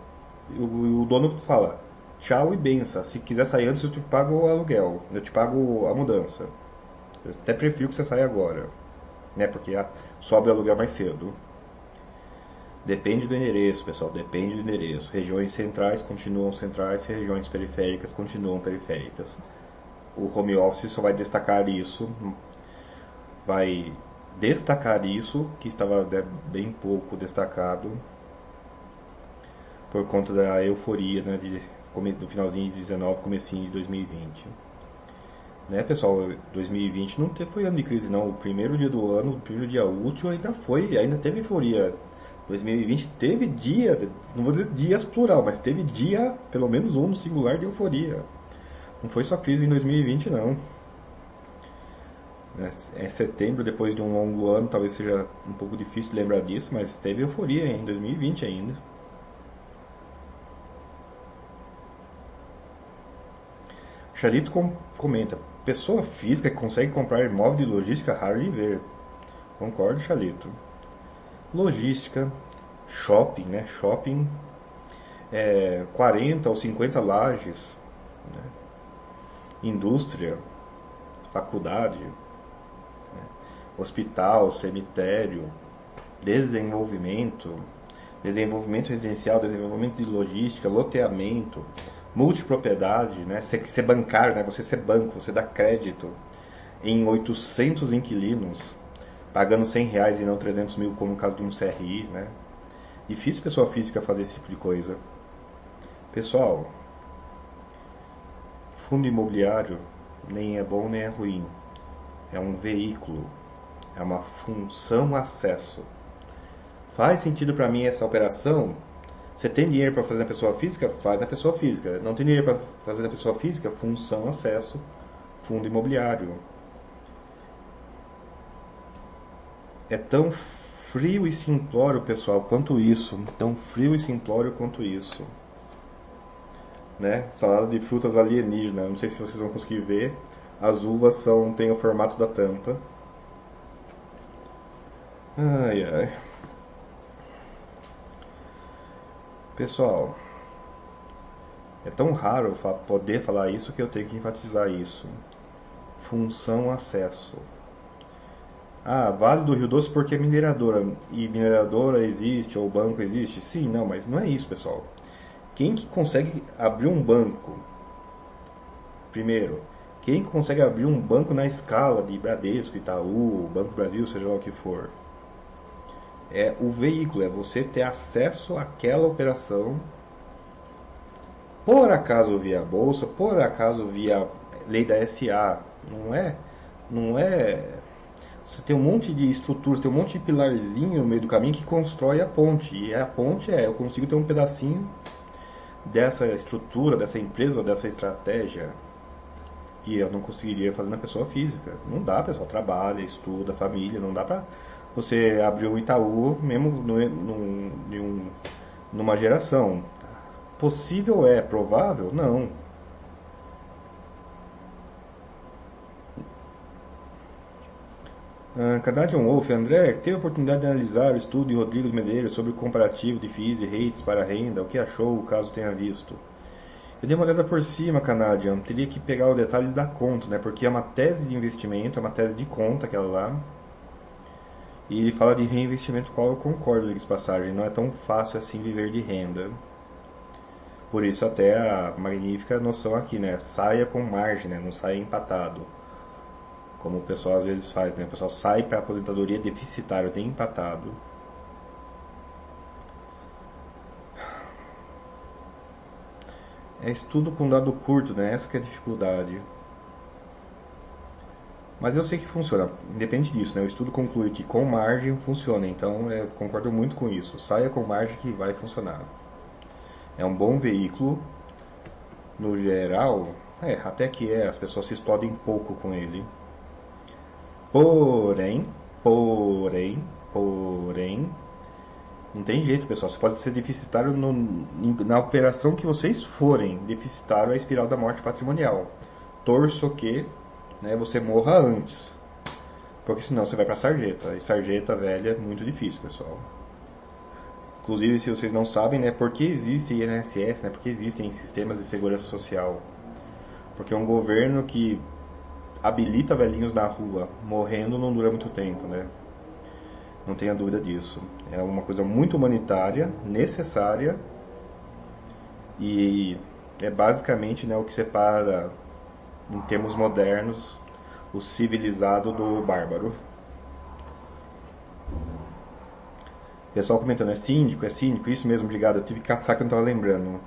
Speaker 1: O, o dono fala, tchau e benção. Se quiser sair antes, eu te pago o aluguel. Eu te pago a mudança. Eu até prefiro que você saia agora. Né? Porque sobe o aluguel mais cedo. Depende do endereço, pessoal, depende do endereço. Regiões centrais continuam centrais, regiões periféricas continuam periféricas. O home office só vai destacar isso, vai destacar isso, que estava bem pouco destacado, por conta da euforia né, de, do finalzinho de 19, comecinho de 2020. Né, pessoal, 2020 não foi ano de crise não, o primeiro dia do ano, o primeiro dia útil ainda foi, ainda teve euforia 2020 teve dia, não vou dizer dias plural, mas teve dia, pelo menos um no singular, de euforia. Não foi só crise em 2020, não. É, é setembro, depois de um longo ano, talvez seja um pouco difícil lembrar disso, mas teve euforia em 2020 ainda. Charito com, comenta: pessoa física que consegue comprar imóvel de logística raro de ver. Concordo, Chalito logística, shopping, né? Shopping, é, 40 ou 50 lajes, né? indústria, faculdade, né? hospital, cemitério, desenvolvimento, desenvolvimento residencial, desenvolvimento de logística, loteamento, multipropriedade, né? Ser, ser bancário, né? Você ser banco, você dá crédito em 800 inquilinos, pagando 100 reais e não 300 mil, como no caso de um CRI, né? Difícil pessoa física fazer esse tipo de coisa. Pessoal, fundo imobiliário nem é bom nem é ruim. É um veículo, é uma função acesso. Faz sentido para mim essa operação? Você tem dinheiro para fazer na pessoa física? Faz na pessoa física. Não tem dinheiro para fazer na pessoa física? Função acesso, fundo imobiliário. É tão frio e simplório, pessoal, quanto isso. Tão frio e simplório quanto isso. Né? Salada de frutas alienígena. Não sei se vocês vão conseguir ver. As uvas são têm o formato da tampa. Ai ai. Pessoal, é tão raro poder falar isso que eu tenho que enfatizar isso. Função acesso. Ah, Vale do Rio Doce porque é mineradora. E mineradora existe, ou banco existe? Sim, não, mas não é isso, pessoal. Quem que consegue abrir um banco? Primeiro, quem consegue abrir um banco na escala de Bradesco, Itaú, Banco Brasil, seja lá o que for? É o veículo, é você ter acesso àquela operação, por acaso via bolsa, por acaso via lei da SA, não é, não é você tem um monte de estruturas, tem um monte de pilarzinho no meio do caminho que constrói a ponte. E a ponte é, eu consigo ter um pedacinho dessa estrutura, dessa empresa, dessa estratégia. que eu não conseguiria fazer na pessoa física. Não dá, pessoal, trabalha, estuda, família, não dá pra você abrir um Itaú mesmo num, num, numa geração. Possível é, provável? Não. Uh, Canadian Wolf, André, teve a oportunidade de analisar o estudo de Rodrigo de Medeiros sobre o comparativo de FIIs e rates para renda, o que achou, caso tenha visto? Eu dei uma olhada por cima, Canadian, teria que pegar o detalhe da conta, né? Porque é uma tese de investimento, é uma tese de conta aquela lá. E ele fala de reinvestimento, qual eu concordo, de passagem, não é tão fácil assim viver de renda. Por isso até a magnífica noção aqui, né? Saia com margem, né? Não saia empatado como o pessoal às vezes faz, né? O pessoal sai para aposentadoria deficitário, tem empatado. É estudo com dado curto, né? Essa que é a dificuldade. Mas eu sei que funciona, independe disso, né? O estudo conclui que com margem funciona, então eu concordo muito com isso. Saia com margem que vai funcionar. É um bom veículo, no geral, é, até que é, as pessoas se explodem pouco com ele. Porém, porém, porém, não tem jeito, pessoal. Você pode ser deficitário no, na operação que vocês forem. Deficitário é a espiral da morte patrimonial. Torço que né, você morra antes. Porque senão você vai para sarjeta. E sarjeta velha é muito difícil, pessoal. Inclusive, se vocês não sabem, né, por que existe INSS, né, por que existem sistemas de segurança social? Porque é um governo que habilita velhinhos na rua morrendo não dura muito tempo, né? Não tenha dúvida disso. É uma coisa muito humanitária, necessária e é basicamente né, o que separa, em termos modernos, o civilizado do bárbaro. Pessoal comentando, é síndico, é síndico, isso mesmo, obrigado. Eu tive que caçar que eu não estava lembrando.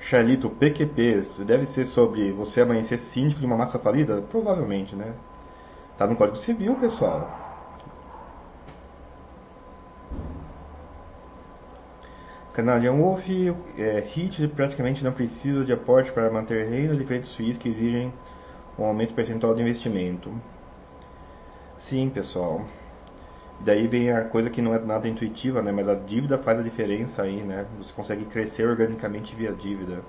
Speaker 1: Charlito, PQPs, deve ser sobre você amanhecer síndico de uma massa falida? Provavelmente, né? Tá no Código Civil, pessoal. Canadian Wolf, é, HIT praticamente não precisa de aporte para manter reino de créditos FIIs que exigem um aumento percentual de investimento. Sim, pessoal. Daí vem a coisa que não é nada intuitiva, né? Mas a dívida faz a diferença aí, né? Você consegue crescer organicamente via dívida.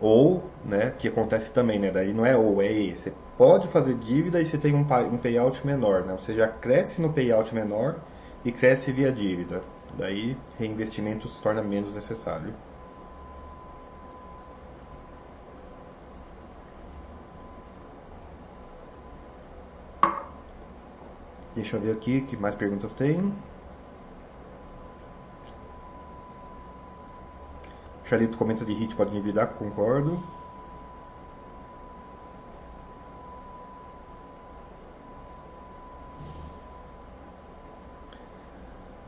Speaker 1: Ou, né, que acontece também, né? Daí não é ou, é e. Você pode fazer dívida e você tem um, um payout menor, né? Você já cresce no payout menor e cresce via dívida. Daí reinvestimento se torna menos necessário. Deixa eu ver aqui que mais perguntas tem. Charlito comenta de hit pode endividar, concordo.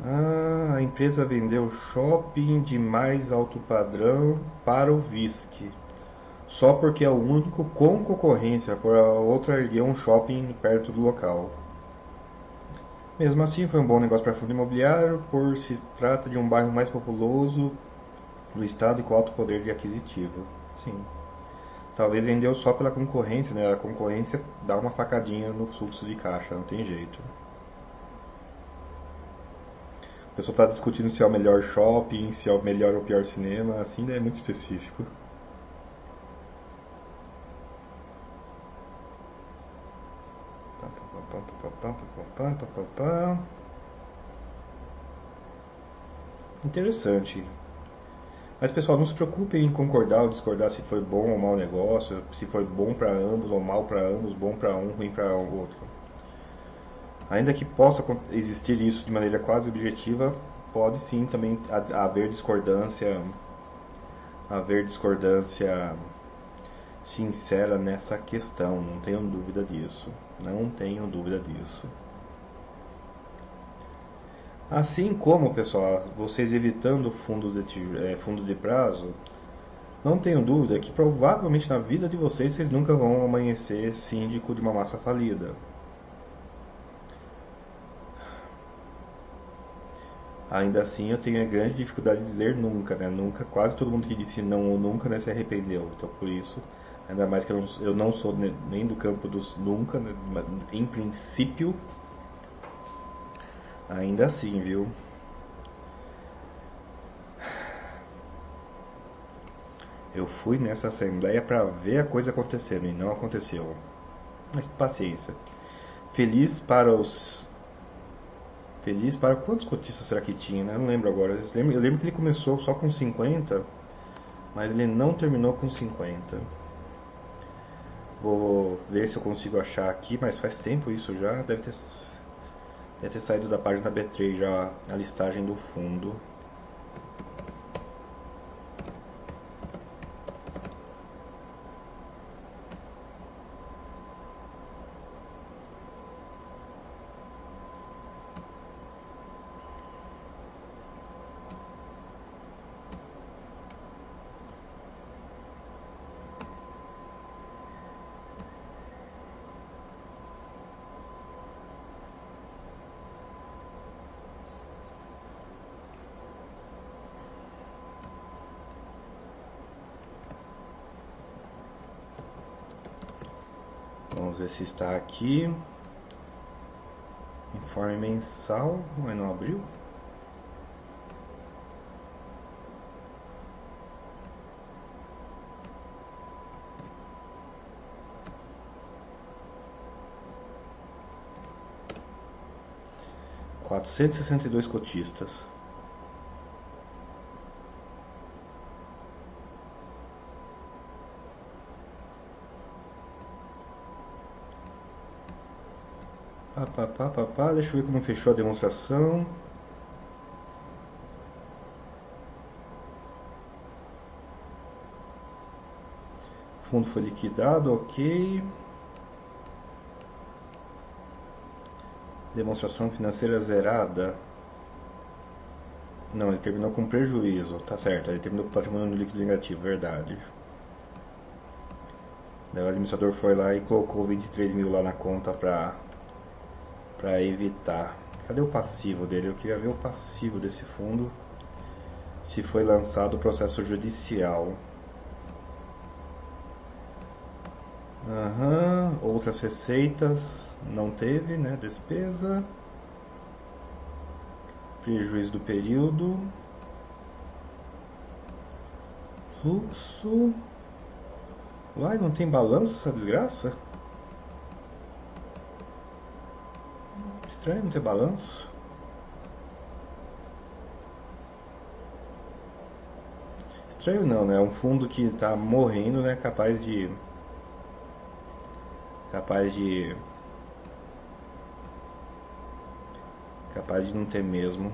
Speaker 1: Ah, a empresa vendeu shopping de mais alto padrão para o VISC. Só porque é o único com concorrência, por a outra ergueu um shopping perto do local. Mesmo assim, foi um bom negócio para fundo imobiliário, por se trata de um bairro mais populoso do estado e com alto poder de aquisitivo. Sim. Talvez vendeu só pela concorrência, né? A concorrência dá uma facadinha no fluxo de caixa, não tem jeito. O pessoal está discutindo se é o melhor shopping, se é o melhor ou pior cinema, assim né? é muito específico. Interessante. Mas pessoal, não se preocupem em concordar ou discordar se foi bom ou mau negócio, se foi bom para ambos ou mal para ambos, bom para um, ruim para o outro. Ainda que possa existir isso de maneira quase objetiva, pode sim também haver discordância, haver discordância sincera nessa questão, não tenho dúvida disso. Não tenho dúvida disso. Assim como, pessoal, vocês evitando fundo de, é, fundo de prazo, não tenho dúvida que provavelmente na vida de vocês vocês nunca vão amanhecer síndico de uma massa falida. Ainda assim, eu tenho a grande dificuldade de dizer nunca, né? Nunca, quase todo mundo que disse não ou nunca né, se arrependeu. Então, por isso, Ainda mais que eu não, eu não sou nem do campo dos nunca, né? em princípio. Ainda assim, viu? Eu fui nessa assembleia para ver a coisa acontecendo e não aconteceu. Mas paciência. Feliz para os. Feliz para quantos cotistas será que tinha, né? Eu não lembro agora. Eu lembro, eu lembro que ele começou só com 50, mas ele não terminou com 50. Vou ver se eu consigo achar aqui, mas faz tempo isso já. Deve ter, deve ter saído da página B3 já a listagem do fundo. Vamos ver se está aqui. Informe mensal, mas não abriu. Quatrocentos e sessenta e dois cotistas. Pá, pá, pá, pá, pá. Deixa eu ver como fechou a demonstração. Fundo foi liquidado, ok. Demonstração financeira zerada. Não, ele terminou com prejuízo, tá certo. Ele terminou com patrimônio líquido negativo, verdade. Daí o administrador foi lá e colocou 23 mil lá na conta para para evitar. Cadê o passivo dele? Eu queria ver o passivo desse fundo. Se foi lançado o processo judicial. Uhum. Outras receitas não teve, né? Despesa. Prejuízo do período. Fluxo. Uai, não tem balanço essa desgraça? Estranho não ter balanço. Estranho não, né? É um fundo que está morrendo, né? Capaz de. Capaz de. Capaz de não ter mesmo.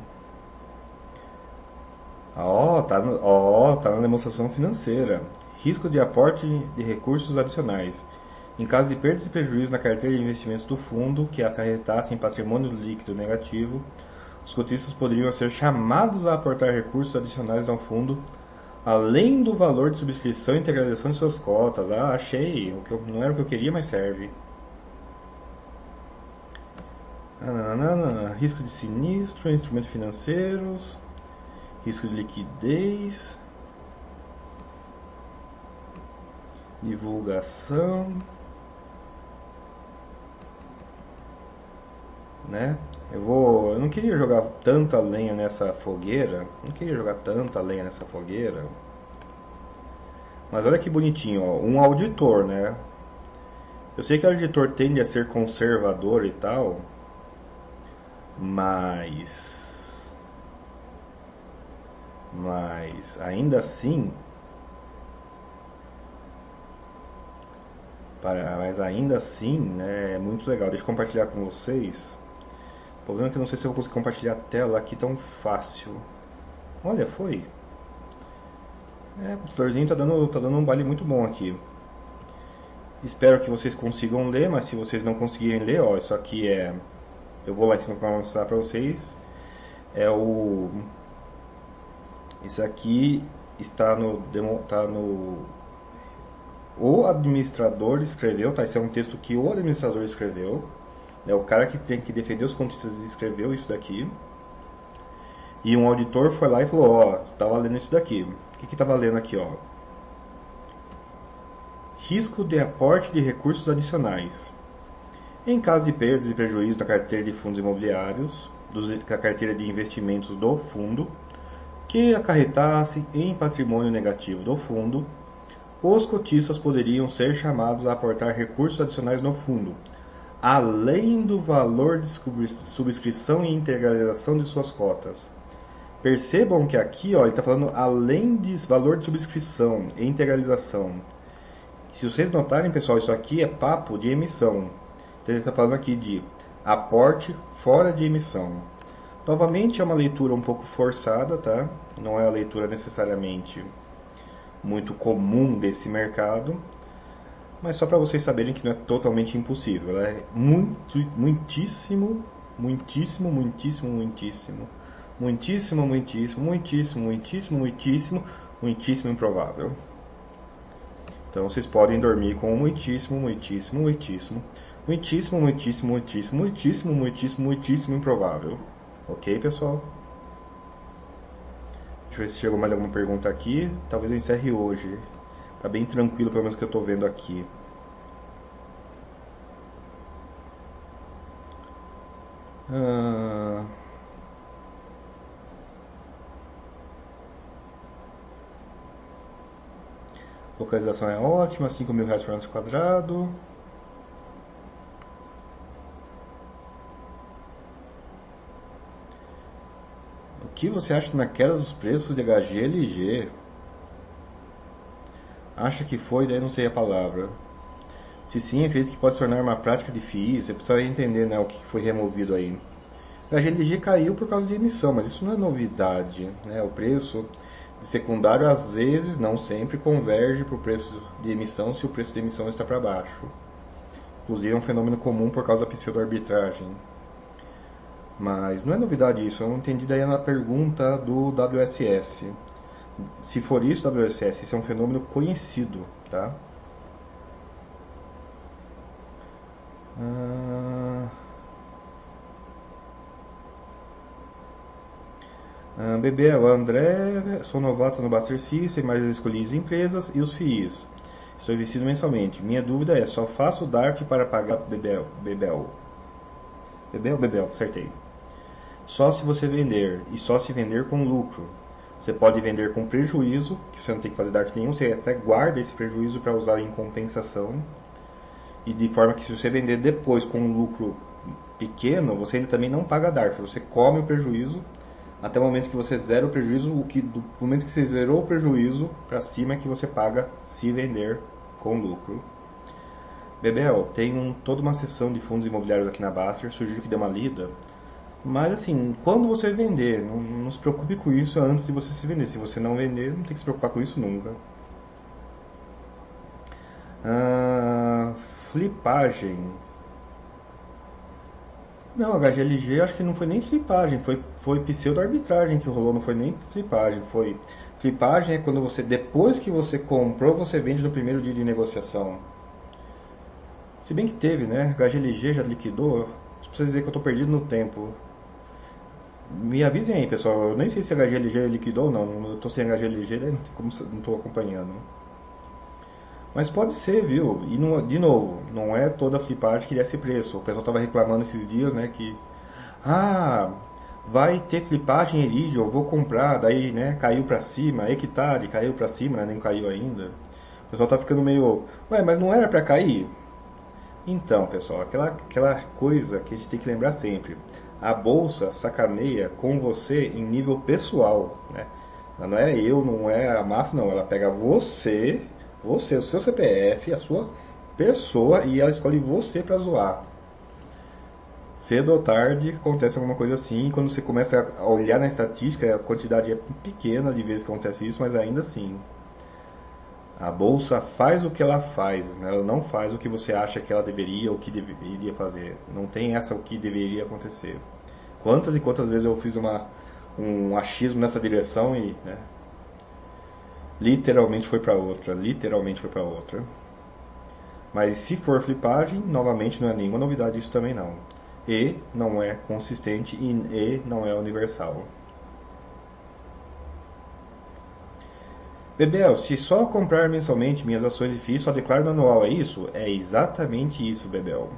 Speaker 1: Ó, oh, tá, oh, tá na demonstração financeira. Risco de aporte de recursos adicionais. Em caso de perdas e prejuízos na carteira de investimentos do fundo que acarretassem patrimônio líquido negativo, os cotistas poderiam ser chamados a aportar recursos adicionais ao fundo, além do valor de subscrição e integralização de suas cotas. Ah, achei, o que eu, não era o que eu queria, mas serve. Risco de sinistro, instrumentos financeiros, risco de liquidez, divulgação. Né? Eu vou, eu não queria jogar tanta lenha nessa fogueira, não queria jogar tanta lenha nessa fogueira. Mas olha que bonitinho, ó, um auditor, né? Eu sei que o auditor tende a ser conservador e tal, mas mas ainda assim para, mas ainda assim né, é muito legal. Deixa eu compartilhar com vocês. O problema é que eu não sei se eu vou conseguir compartilhar a tela aqui tão fácil. Olha, foi. É, o computadorzinho tá dando, tá dando um baile muito bom aqui. Espero que vocês consigam ler, mas se vocês não conseguirem ler, ó, isso aqui é... Eu vou lá em cima para mostrar para vocês. É o... Isso aqui está no, tá no... O administrador escreveu, tá? Isso é um texto que o administrador escreveu. É o cara que tem que defender os contistas escreveu isso daqui. E um auditor foi lá e falou, ó, oh, tá valendo isso daqui. O que que tá valendo aqui, ó? Risco de aporte de recursos adicionais. Em caso de perdas e prejuízos na carteira de fundos imobiliários, da carteira de investimentos do fundo, que acarretasse em patrimônio negativo do fundo, os cotistas poderiam ser chamados a aportar recursos adicionais no fundo, além do valor de subscrição e integralização de suas cotas. Percebam que aqui ó, ele está falando além de valor de subscrição e integralização. Se vocês notarem, pessoal, isso aqui é papo de emissão. Então ele está falando aqui de aporte fora de emissão. Novamente é uma leitura um pouco forçada, tá? Não é a leitura necessariamente muito comum desse mercado, mas só para vocês saberem que não é totalmente impossível. É muito, muitíssimo, muitíssimo, muitíssimo, muitíssimo, muitíssimo, muitíssimo, muitíssimo, muitíssimo, muitíssimo, muitíssimo improvável. Então vocês podem dormir com muitíssimo, muitíssimo, muitíssimo, muitíssimo, muitíssimo, muitíssimo, muitíssimo, muitíssimo, muitíssimo improvável. Ok, pessoal? Deixa eu ver se chegou mais alguma pergunta aqui. Talvez eu encerre hoje. Tá bem tranquilo, pelo menos que eu estou vendo aqui. Ah... Localização é ótima, 5 mil reais por metro quadrado. O que você acha na queda dos preços de HGLG? Acha que foi, daí não sei a palavra. Se sim, acredito que pode se tornar uma prática FIIs. Você precisa entender né, o que foi removido aí. A GLG caiu por causa de emissão, mas isso não é novidade. Né? O preço de secundário, às vezes, não sempre, converge para o preço de emissão se o preço de emissão está para baixo. Inclusive é um fenômeno comum por causa da pseudo-arbitragem. Mas não é novidade isso, eu não entendi daí na pergunta do WSS. Se for isso, WSS, isso é um fenômeno conhecido, tá? Ah... Ah, Bebel, André, sou novato no Baster System, mas escolhi as empresas e os FIIs. Estou investindo mensalmente. Minha dúvida é, só faço DARF para pagar Bebel? Bebel? Bebel, Bebel, acertei. Só se você vender, e só se vender com lucro. Você pode vender com prejuízo, que você não tem que fazer DARF nenhum, você até guarda esse prejuízo para usar em compensação. E de forma que se você vender depois com um lucro pequeno, você ainda também não paga DARF. Você come o prejuízo até o momento que você zera o prejuízo, o que do momento que você zerou o prejuízo para cima é que você paga se vender com lucro. Bebel, tem um, toda uma sessão de fundos imobiliários aqui na Baster, sugiro que dê uma lida. Mas assim, quando você vender, não, não, se preocupe com isso antes de você se vender. Se você não vender, não tem que se preocupar com isso nunca. Ah, flipagem. Não, HGLG acho que não foi nem flipagem, foi, foi pseudo-arbitragem que rolou, não foi nem flipagem. Foi flipagem é quando você, depois que você comprou, você vende no primeiro dia de negociação. Se bem que teve, né? HGLG já liquidou. Precisa dizer que eu estou perdido no tempo. Me avisem aí, pessoal. Eu nem sei se a HGLG liquidou ou não. Eu tô sem HGLG, né? como não estou acompanhando. Mas pode ser, viu? E não, de novo, não é toda flipagem que desce preço. O pessoal estava reclamando esses dias, né, que ah, vai ter flipagem eu vou comprar, daí, né, caiu para cima, hectare, caiu para cima, né, nem caiu ainda. O pessoal tá ficando meio, ué, mas não era para cair? Então, pessoal, aquela, aquela coisa que a gente tem que lembrar sempre a bolsa sacaneia com você em nível pessoal, né? Ela não é eu, não é a massa, não. Ela pega você, você, o seu CPF, a sua pessoa e ela escolhe você para zoar. Cedo ou tarde acontece alguma coisa assim, quando você começa a olhar na estatística, a quantidade é pequena de vezes que acontece isso, mas ainda assim. A bolsa faz o que ela faz, né? ela não faz o que você acha que ela deveria ou que deveria fazer. Não tem essa o que deveria acontecer. Quantas e quantas vezes eu fiz uma, um achismo nessa direção e né, literalmente foi para outra, literalmente foi para outra. Mas se for flipagem, novamente não é nenhuma novidade isso também não. E não é consistente e, e não é universal. Bebel, se só comprar mensalmente minhas ações de FII, só declaro no anual, é isso? É exatamente isso, Bebel.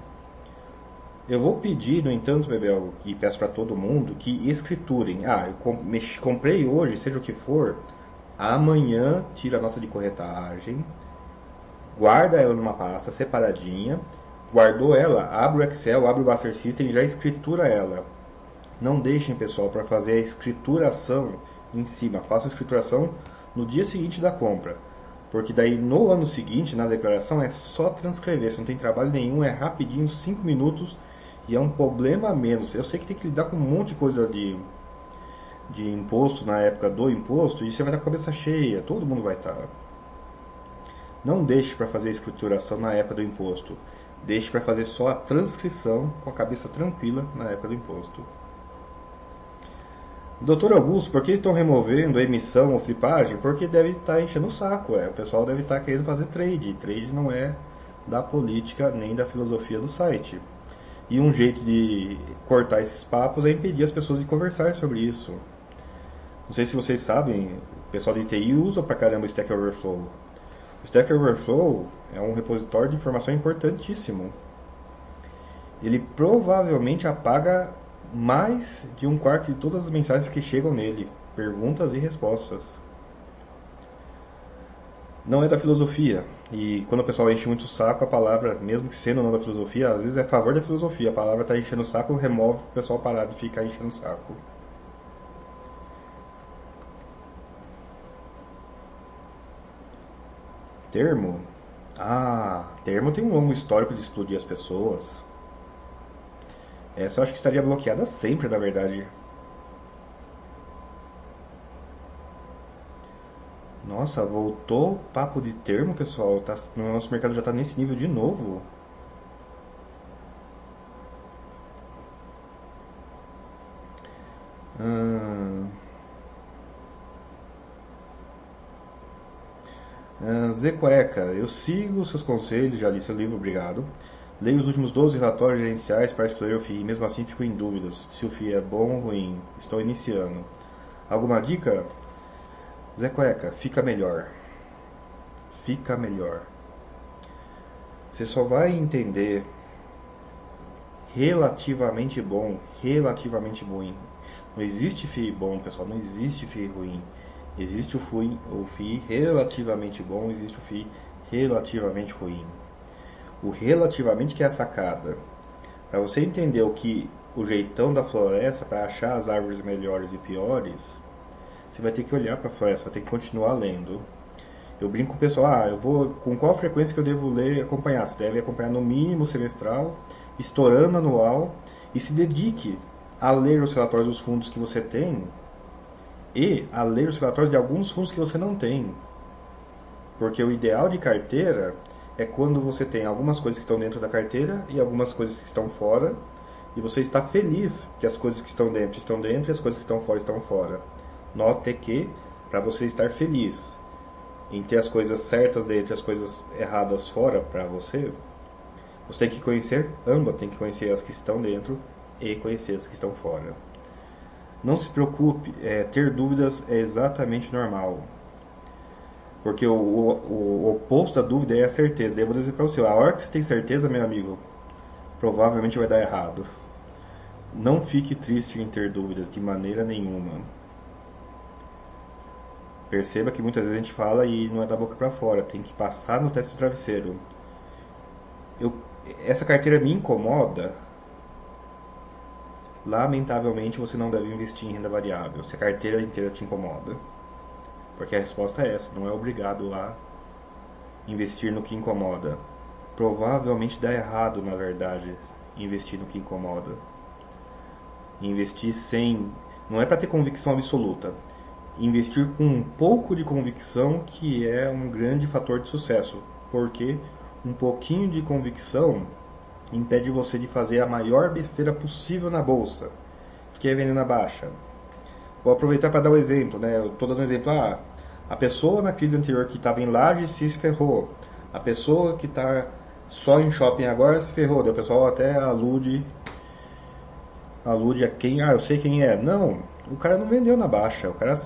Speaker 1: Eu vou pedir, no entanto, Bebel, e peço para todo mundo, que escriturem. Ah, eu comprei hoje, seja o que for, amanhã tira a nota de corretagem, guarda ela numa pasta separadinha, guardou ela, abre o Excel, abre o Master System e já escritura ela. Não deixem, pessoal, para fazer a escrituração em cima. Façam a escrituração no dia seguinte da compra. Porque daí no ano seguinte, na declaração, é só transcrever. Você não tem trabalho nenhum, é rapidinho, 5 minutos e é um problema a menos. Eu sei que tem que lidar com um monte de coisa de, de imposto na época do imposto e você vai estar com a cabeça cheia, todo mundo vai estar. Não deixe para fazer a escrituração na época do imposto. Deixe para fazer só a transcrição com a cabeça tranquila na época do imposto. Doutor Augusto, por que estão removendo a emissão ou flipagem? Porque deve estar enchendo o saco, é. O pessoal deve estar querendo fazer trade. Trade não é da política nem da filosofia do site. E um jeito de cortar esses papos é impedir as pessoas de conversar sobre isso. Não sei se vocês sabem, o pessoal de TI usa pra caramba o Stack Overflow. O Stack Overflow é um repositório de informação importantíssimo. Ele provavelmente apaga mais de um quarto de todas as mensagens que chegam nele, perguntas e respostas. Não é da filosofia. E quando o pessoal enche muito o saco, a palavra, mesmo que sendo não da filosofia, às vezes é a favor da filosofia. A palavra está enchendo o saco, remove o pessoal parar de ficar enchendo o saco. Termo? Ah, termo tem um longo histórico de explodir as pessoas. Essa eu acho que estaria bloqueada sempre, na verdade. Nossa, voltou papo de termo, pessoal. Tá, no nosso mercado já está nesse nível de novo. Hum... Zé Cueca, eu sigo seus conselhos, já li seu livro, obrigado. Leio os últimos 12 relatórios gerenciais para escolher o FII, mesmo assim fico em dúvidas se o FII é bom ou ruim. Estou iniciando. Alguma dica? Zé Cueca, fica melhor. Fica melhor. Você só vai entender relativamente bom, relativamente ruim. Não existe FII bom, pessoal, não existe FII ruim. Existe o FII, o FII relativamente bom, existe o FII relativamente ruim o relativamente que é a sacada. Para você entender o que o jeitão da floresta para achar as árvores melhores e piores, você vai ter que olhar para a floresta, tem que continuar lendo. Eu brinco com o pessoal, ah, eu vou com qual frequência que eu devo ler e acompanhar? Você deve acompanhar no mínimo semestral, estourando anual e se dedique a ler os relatórios dos fundos que você tem e a ler os relatórios de alguns fundos que você não tem. Porque o ideal de carteira é quando você tem algumas coisas que estão dentro da carteira e algumas coisas que estão fora, e você está feliz que as coisas que estão dentro estão dentro e as coisas que estão fora estão fora. Note que, para você estar feliz em ter as coisas certas dentro e as coisas erradas fora para você, você tem que conhecer ambas, tem que conhecer as que estão dentro e conhecer as que estão fora. Não se preocupe, é, ter dúvidas é exatamente normal. Porque o, o, o oposto da dúvida é a certeza. Eu vou dizer para você, a hora que você tem certeza, meu amigo, provavelmente vai dar errado. Não fique triste em ter dúvidas de maneira nenhuma. Perceba que muitas vezes a gente fala e não é da boca para fora, tem que passar no teste do travesseiro. Eu, essa carteira me incomoda. Lamentavelmente você não deve investir em renda variável se a carteira inteira te incomoda. Porque a resposta é essa, não é obrigado a investir no que incomoda. Provavelmente dá errado, na verdade, investir no que incomoda. Investir sem. Não é para ter convicção absoluta. Investir com um pouco de convicção que é um grande fator de sucesso. Porque um pouquinho de convicção impede você de fazer a maior besteira possível na bolsa, que é vender na baixa. Vou aproveitar para dar um exemplo, né? Eu estou dando um exemplo. Ah, a pessoa na crise anterior que estava em laje se ferrou. A pessoa que está só em shopping agora se ferrou. O pessoal até alude alude a quem, ah, eu sei quem é. Não, o cara não vendeu na baixa. O cara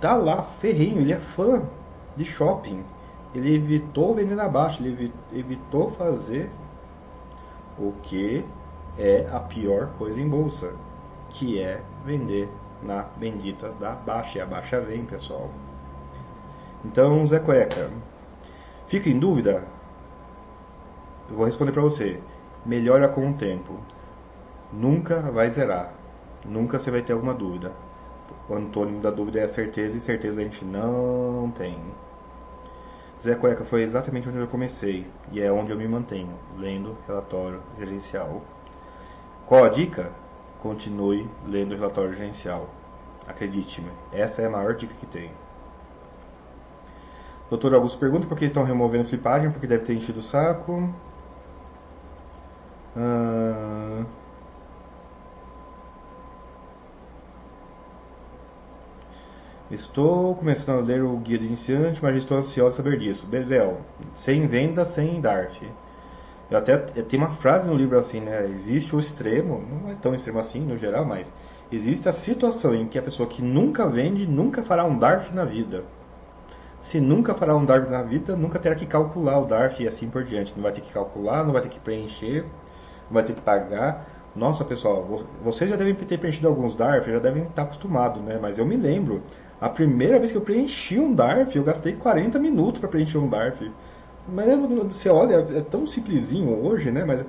Speaker 1: tá lá, ferrinho, ele é fã. de shopping. Ele evitou vender na baixa, ele evitou fazer o que é a pior coisa em bolsa, que é vender na bendita da baixa. E a baixa vem, pessoal. Então, Zé Cueca, fica em dúvida? Eu vou responder para você. Melhora com o tempo. Nunca vai zerar. Nunca você vai ter alguma dúvida. O antônimo da dúvida é a certeza e certeza a gente não tem. Zé Cueca foi exatamente onde eu comecei e é onde eu me mantenho, lendo relatório gerencial. Qual a dica? Continue lendo relatório gerencial. Acredite-me, essa é a maior dica que tem. Doutor Augusto pergunta por que estão removendo flipagem, porque deve ter enchido o saco. Uh... Estou começando a ler o guia de iniciante, mas estou ansioso de saber disso. Bebel, sem venda, sem DARF. Eu até tem uma frase no livro assim, né? Existe o extremo, não é tão extremo assim no geral, mas existe a situação em que a pessoa que nunca vende nunca fará um DARF na vida. Se nunca fará um DARF na vida, nunca terá que calcular o DARF e assim por diante. Não vai ter que calcular, não vai ter que preencher, não vai ter que pagar. Nossa, pessoal, vocês já devem ter preenchido alguns DARF, já devem estar acostumados, né? Mas eu me lembro, a primeira vez que eu preenchi um DARF, eu gastei 40 minutos para preencher um DARF. Mas você olha, é tão simplesinho hoje, né? Mas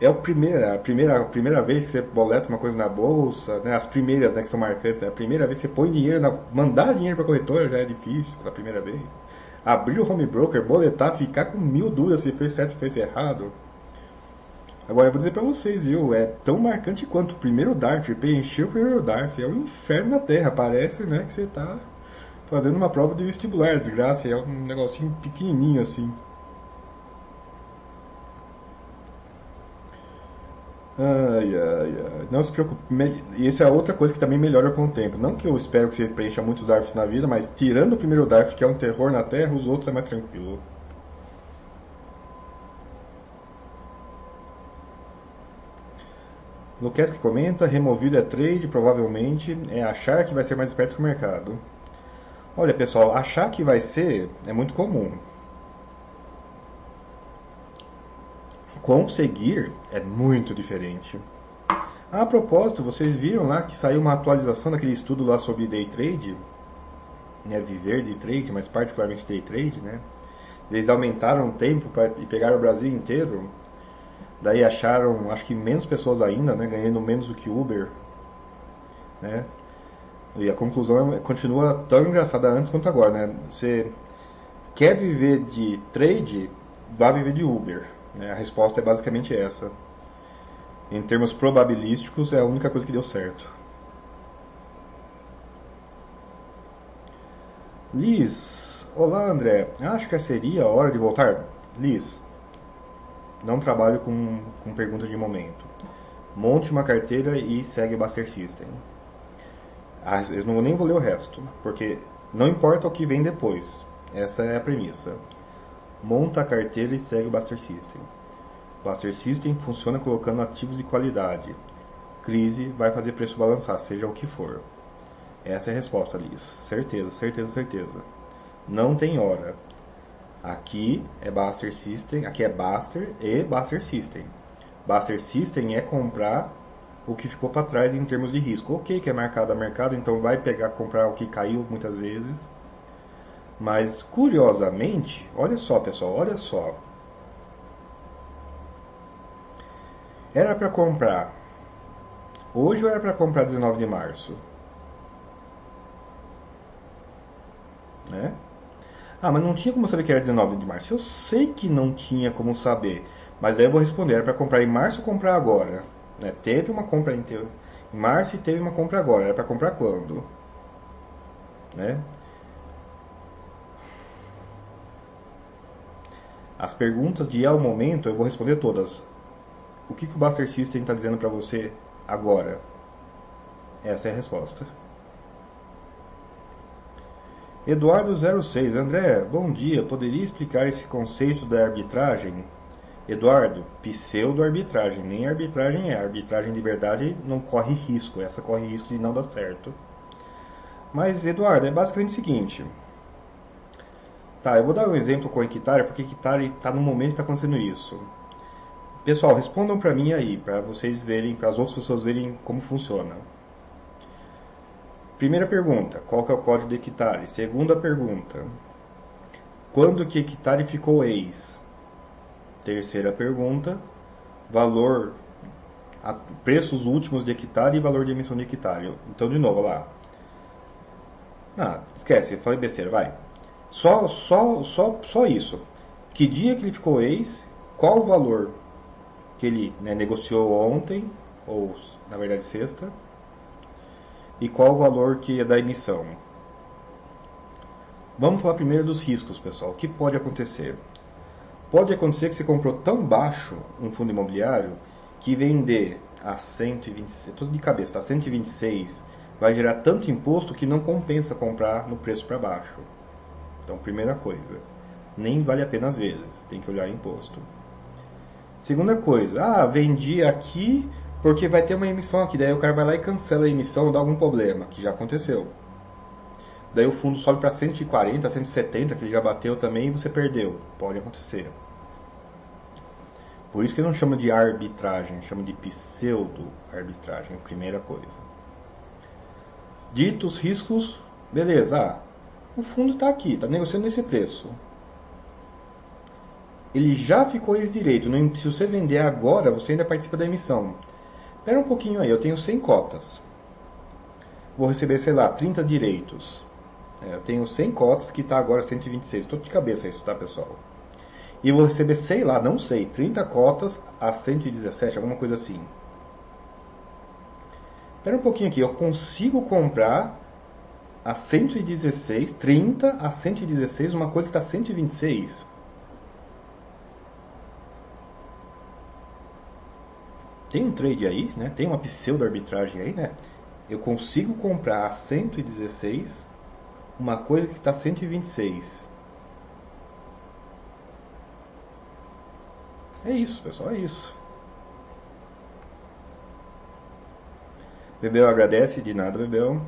Speaker 1: é a primeira, a primeira, a primeira vez que você boleta uma coisa na bolsa, né? As primeiras, né, que são marcantes. A primeira vez que você põe dinheiro, na, mandar dinheiro para corretora já é difícil pela primeira vez. Abrir o home broker, boletar, ficar com mil dúvidas se fez certo, se fez errado. Agora eu vou dizer para vocês, viu? É tão marcante quanto o primeiro DARF, preencher o primeiro DARF. É o um inferno na Terra. Parece, né, que você está fazendo uma prova de vestibular, desgraça. É um negocinho pequenininho assim. Ai, ai, ai. Não se preocupe. E essa é outra coisa que também melhora com o tempo. Não que eu espero que você preencha muitos DARFs na vida, mas tirando o primeiro DARF, que é um terror na Terra, os outros é mais tranquilo. Luquesque comenta, removido é trade, provavelmente, é achar que vai ser mais esperto que o mercado. Olha pessoal, achar que vai ser é muito comum. Conseguir é muito diferente. A propósito, vocês viram lá que saiu uma atualização daquele estudo lá sobre day trade, né, viver de trade, mas particularmente day trade, né? Eles aumentaram o tempo e pegaram o Brasil inteiro Daí acharam, acho que menos pessoas ainda, né, ganhando menos do que Uber, né? E a conclusão é, continua tão engraçada antes quanto agora, né? Você quer viver de trade, vá viver de Uber. Né? A resposta é basicamente essa. Em termos probabilísticos, é a única coisa que deu certo. Liz, olá André, acho que seria a hora de voltar? Liz, não trabalho com, com perguntas de momento. Monte uma carteira e segue o Buster System. Ah, eu não, nem vou ler o resto, porque não importa o que vem depois. Essa é a premissa. Monta a carteira e segue o Buster System. Buster System funciona colocando ativos de qualidade. Crise vai fazer preço balançar, seja o que for. Essa é a resposta, Liz. Certeza, certeza, certeza. Não tem hora. Aqui é Buster System, aqui é Buster e Buster System. Buster System é comprar o que ficou para trás em termos de risco. Ok, que é mercado a mercado, então vai pegar comprar o que caiu muitas vezes. Mas curiosamente, olha só, pessoal, olha só. Era para comprar hoje ou era para comprar 19 de março? Né? Ah, mas não tinha como saber que era 19 de março. Eu sei que não tinha como saber. Mas aí eu vou responder, era para comprar em março ou comprar agora? Né? Teve uma compra em março e teve uma compra agora. Era para comprar quando? Né? As perguntas de ao momento eu vou responder todas. O que, que o Buster System está dizendo para você agora? Essa é a resposta. Eduardo06, André, bom dia. Poderia explicar esse conceito da arbitragem? Eduardo, pseudo-arbitragem, nem arbitragem é. Arbitragem de verdade não corre risco, essa corre risco de não dar certo. Mas, Eduardo, é basicamente o seguinte: Tá, eu vou dar um exemplo com a hectare, porque hectare está no momento que está acontecendo isso. Pessoal, respondam para mim aí, para vocês verem, para as outras pessoas verem como funciona. Primeira pergunta, qual que é o código de hectare? Segunda pergunta, quando que hectare ficou ex? Terceira pergunta, valor, a, preços últimos de hectare e valor de emissão de hectare. Então, de novo, lá. Ah, esquece, falei besteira, vai. Só, só, só, só isso. Que dia que ele ficou ex, qual o valor que ele né, negociou ontem, ou na verdade sexta, e qual o valor que é da emissão. Vamos falar primeiro dos riscos, pessoal. O que pode acontecer? Pode acontecer que você comprou tão baixo um fundo imobiliário que vender a 126, tudo de cabeça, tá? 126 vai gerar tanto imposto que não compensa comprar no preço para baixo. Então, primeira coisa, nem vale a pena às vezes, tem que olhar imposto. Segunda coisa, ah, vendi aqui porque vai ter uma emissão aqui, daí o cara vai lá e cancela a emissão, dá algum problema, que já aconteceu. Daí o fundo sobe para 140, 170, que ele já bateu também e você perdeu. Pode acontecer. Por isso que não chama de arbitragem, chama de pseudo-arbitragem, primeira coisa. Ditos riscos, beleza. Ah, o fundo está aqui, está negociando nesse preço. Ele já ficou ex-direito. Se você vender agora, você ainda participa da emissão. Espera um pouquinho aí, eu tenho 100 cotas. Vou receber, sei lá, 30 direitos. É, eu tenho 100 cotas que está agora 126. Estou de cabeça isso, tá, pessoal? E vou receber, sei lá, não sei, 30 cotas a 117, alguma coisa assim. Espera um pouquinho aqui, eu consigo comprar a 116, 30 a 116, uma coisa que está 126. Tem um trade aí, né? Tem uma pseudo arbitragem aí, né? Eu consigo comprar a 116 uma coisa que está 126. É isso, pessoal, é isso. Bebel agradece, de nada, Bebel.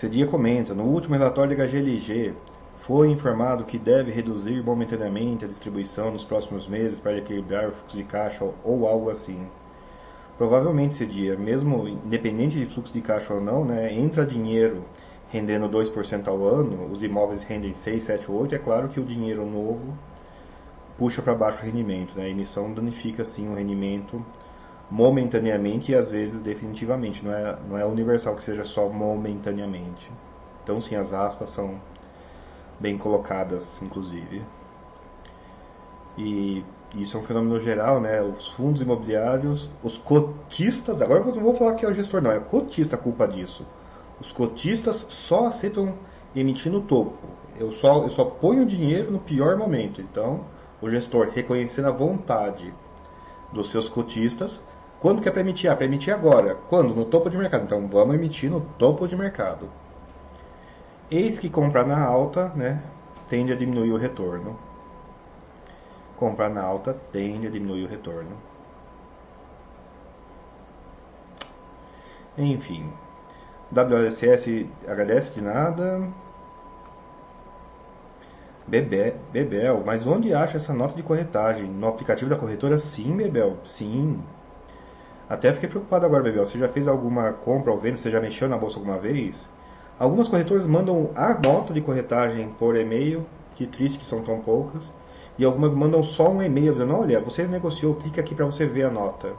Speaker 1: Cedia comenta, no último relatório da HGLG, foi informado que deve reduzir momentaneamente a distribuição nos próximos meses para equilibrar o fluxo de caixa ou algo assim. Provavelmente esse dia, mesmo independente de fluxo de caixa ou não, né, entra dinheiro rendendo 2% ao ano, os imóveis rendem 6, 7, 8, é claro que o dinheiro novo puxa para baixo o rendimento. Né? A emissão danifica sim o rendimento momentaneamente e às vezes definitivamente. Não é, não é universal que seja só momentaneamente. Então sim, as aspas são bem colocadas, inclusive. E isso é um fenômeno geral, né? Os fundos imobiliários, os cotistas, agora eu não vou falar que é o gestor, não, é o cotista a culpa disso. Os cotistas só aceitam emitir no topo. Eu só, eu só ponho dinheiro no pior momento. Então, o gestor, reconhecendo a vontade dos seus cotistas, quando que é para emitir? Ah, para emitir agora. Quando? No topo de mercado. Então, vamos emitir no topo de mercado. Eis que comprar na alta né, tende a diminuir o retorno comprar na alta tende a diminuir o retorno. Enfim, WLSS agradece de nada. Bebel, Bebel, mas onde acha essa nota de corretagem? No aplicativo da corretora? Sim, Bebel, sim. Até fiquei preocupado agora, Bebel. Você já fez alguma compra ou venda? Você já mexeu na bolsa alguma vez? Algumas corretoras mandam a nota de corretagem por e-mail. Que triste que são tão poucas e algumas mandam só um e-mail dizendo: olha, você negociou, clica aqui para você ver a nota.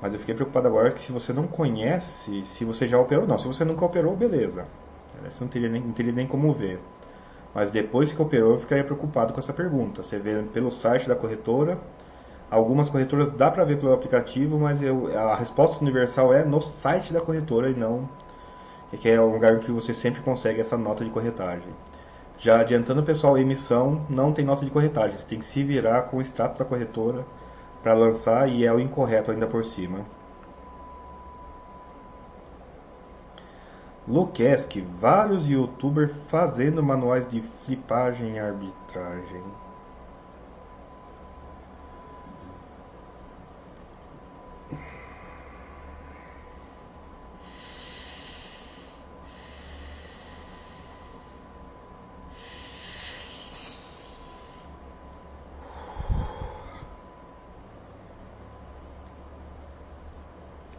Speaker 1: Mas eu fiquei preocupado agora que se você não conhece, se você já operou, não. Se você nunca operou, beleza. Você não teria nem, não teria nem como ver. Mas depois que operou, eu ficaria preocupado com essa pergunta. Você vê pelo site da corretora. Algumas corretoras dá para ver pelo aplicativo, mas eu, a resposta universal é no site da corretora e não. Que é o lugar em que você sempre consegue essa nota de corretagem. Já adiantando, pessoal, emissão não tem nota de corretagem. Você tem que se virar com o extrato da corretora para lançar e é o incorreto ainda por cima. Lukesk, vários youtubers fazendo manuais de flipagem e arbitragem.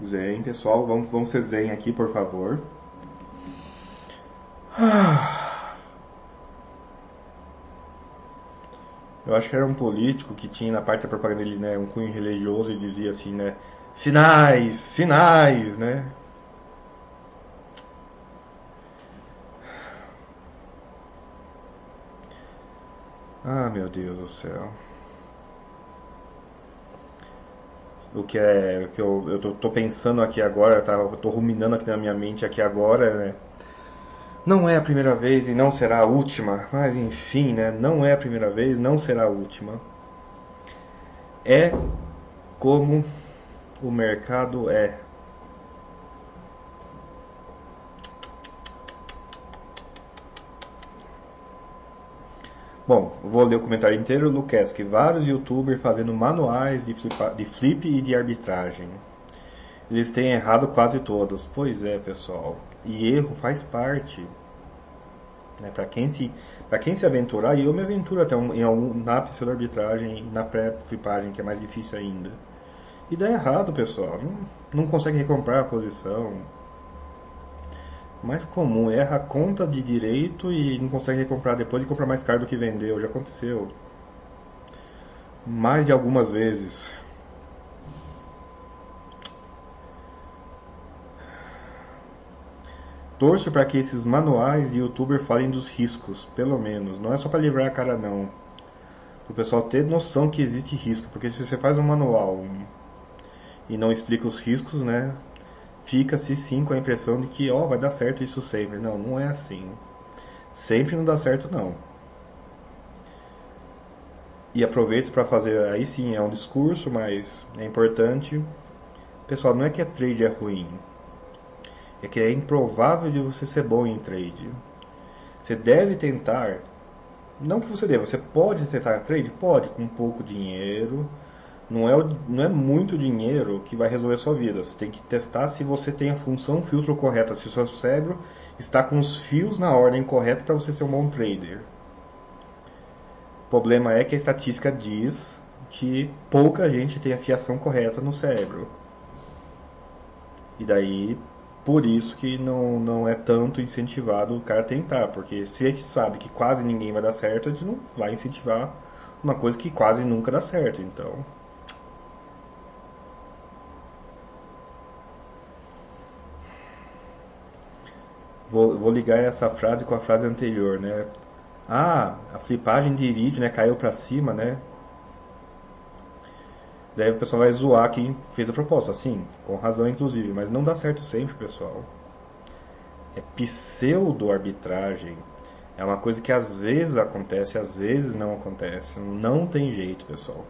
Speaker 1: Zen, pessoal, vamos, vamos ser zen aqui, por favor. Eu acho que era um político que tinha na parte da propaganda dele, né, um cunho religioso e dizia assim, né, sinais, sinais, né? Ah, meu Deus do céu. O que é, o que eu, eu tô, tô pensando aqui agora, tá? Eu tô ruminando aqui na minha mente aqui agora, né? Não é a primeira vez e não será a última, mas enfim, né? Não é a primeira vez, não será a última. É como o mercado é. Bom, vou ler o comentário inteiro. Lucas, que vários youtubers fazendo manuais de, flipa, de flip e de arbitragem. Eles têm errado quase todos. Pois é, pessoal. E erro faz parte. Né? Para quem, se, quem se aventurar, e eu me aventuro até um, em algum, na pseudo-arbitragem, na pré-flipagem, que é mais difícil ainda. E dá errado, pessoal. Não, não consegue recomprar a posição. Mais comum, erra a conta de direito e não consegue recomprar depois e comprar mais caro do que vendeu. Já aconteceu. Mais de algumas vezes. Torço para que esses manuais de youtuber falem dos riscos, pelo menos. Não é só para livrar a cara, não. Para o pessoal ter noção que existe risco. Porque se você faz um manual e não explica os riscos, né? Fica-se sim com a impressão de que, ó, oh, vai dar certo isso sempre. Não, não é assim. Sempre não dá certo, não. E aproveito para fazer, aí sim, é um discurso, mas é importante. Pessoal, não é que a trade é ruim é que é improvável de você ser bom em trade. Você deve tentar, não que você deva, você pode tentar trade? Pode, com pouco dinheiro. Não é, não é muito dinheiro que vai resolver a sua vida. Você tem que testar se você tem a função filtro correta, se o seu cérebro está com os fios na ordem correta para você ser um bom trader. O problema é que a estatística diz que pouca gente tem a fiação correta no cérebro. E daí por isso que não, não é tanto incentivado o cara tentar, porque se a gente sabe que quase ninguém vai dar certo, a gente não vai incentivar uma coisa que quase nunca dá certo, então. Vou, vou ligar essa frase com a frase anterior, né? Ah, a flipagem de irídio, né, caiu para cima, né? Daí o pessoal vai zoar quem fez a proposta, sim, com razão inclusive, mas não dá certo sempre, pessoal. É pseudo-arbitragem. É uma coisa que às vezes acontece, às vezes não acontece. Não tem jeito, pessoal.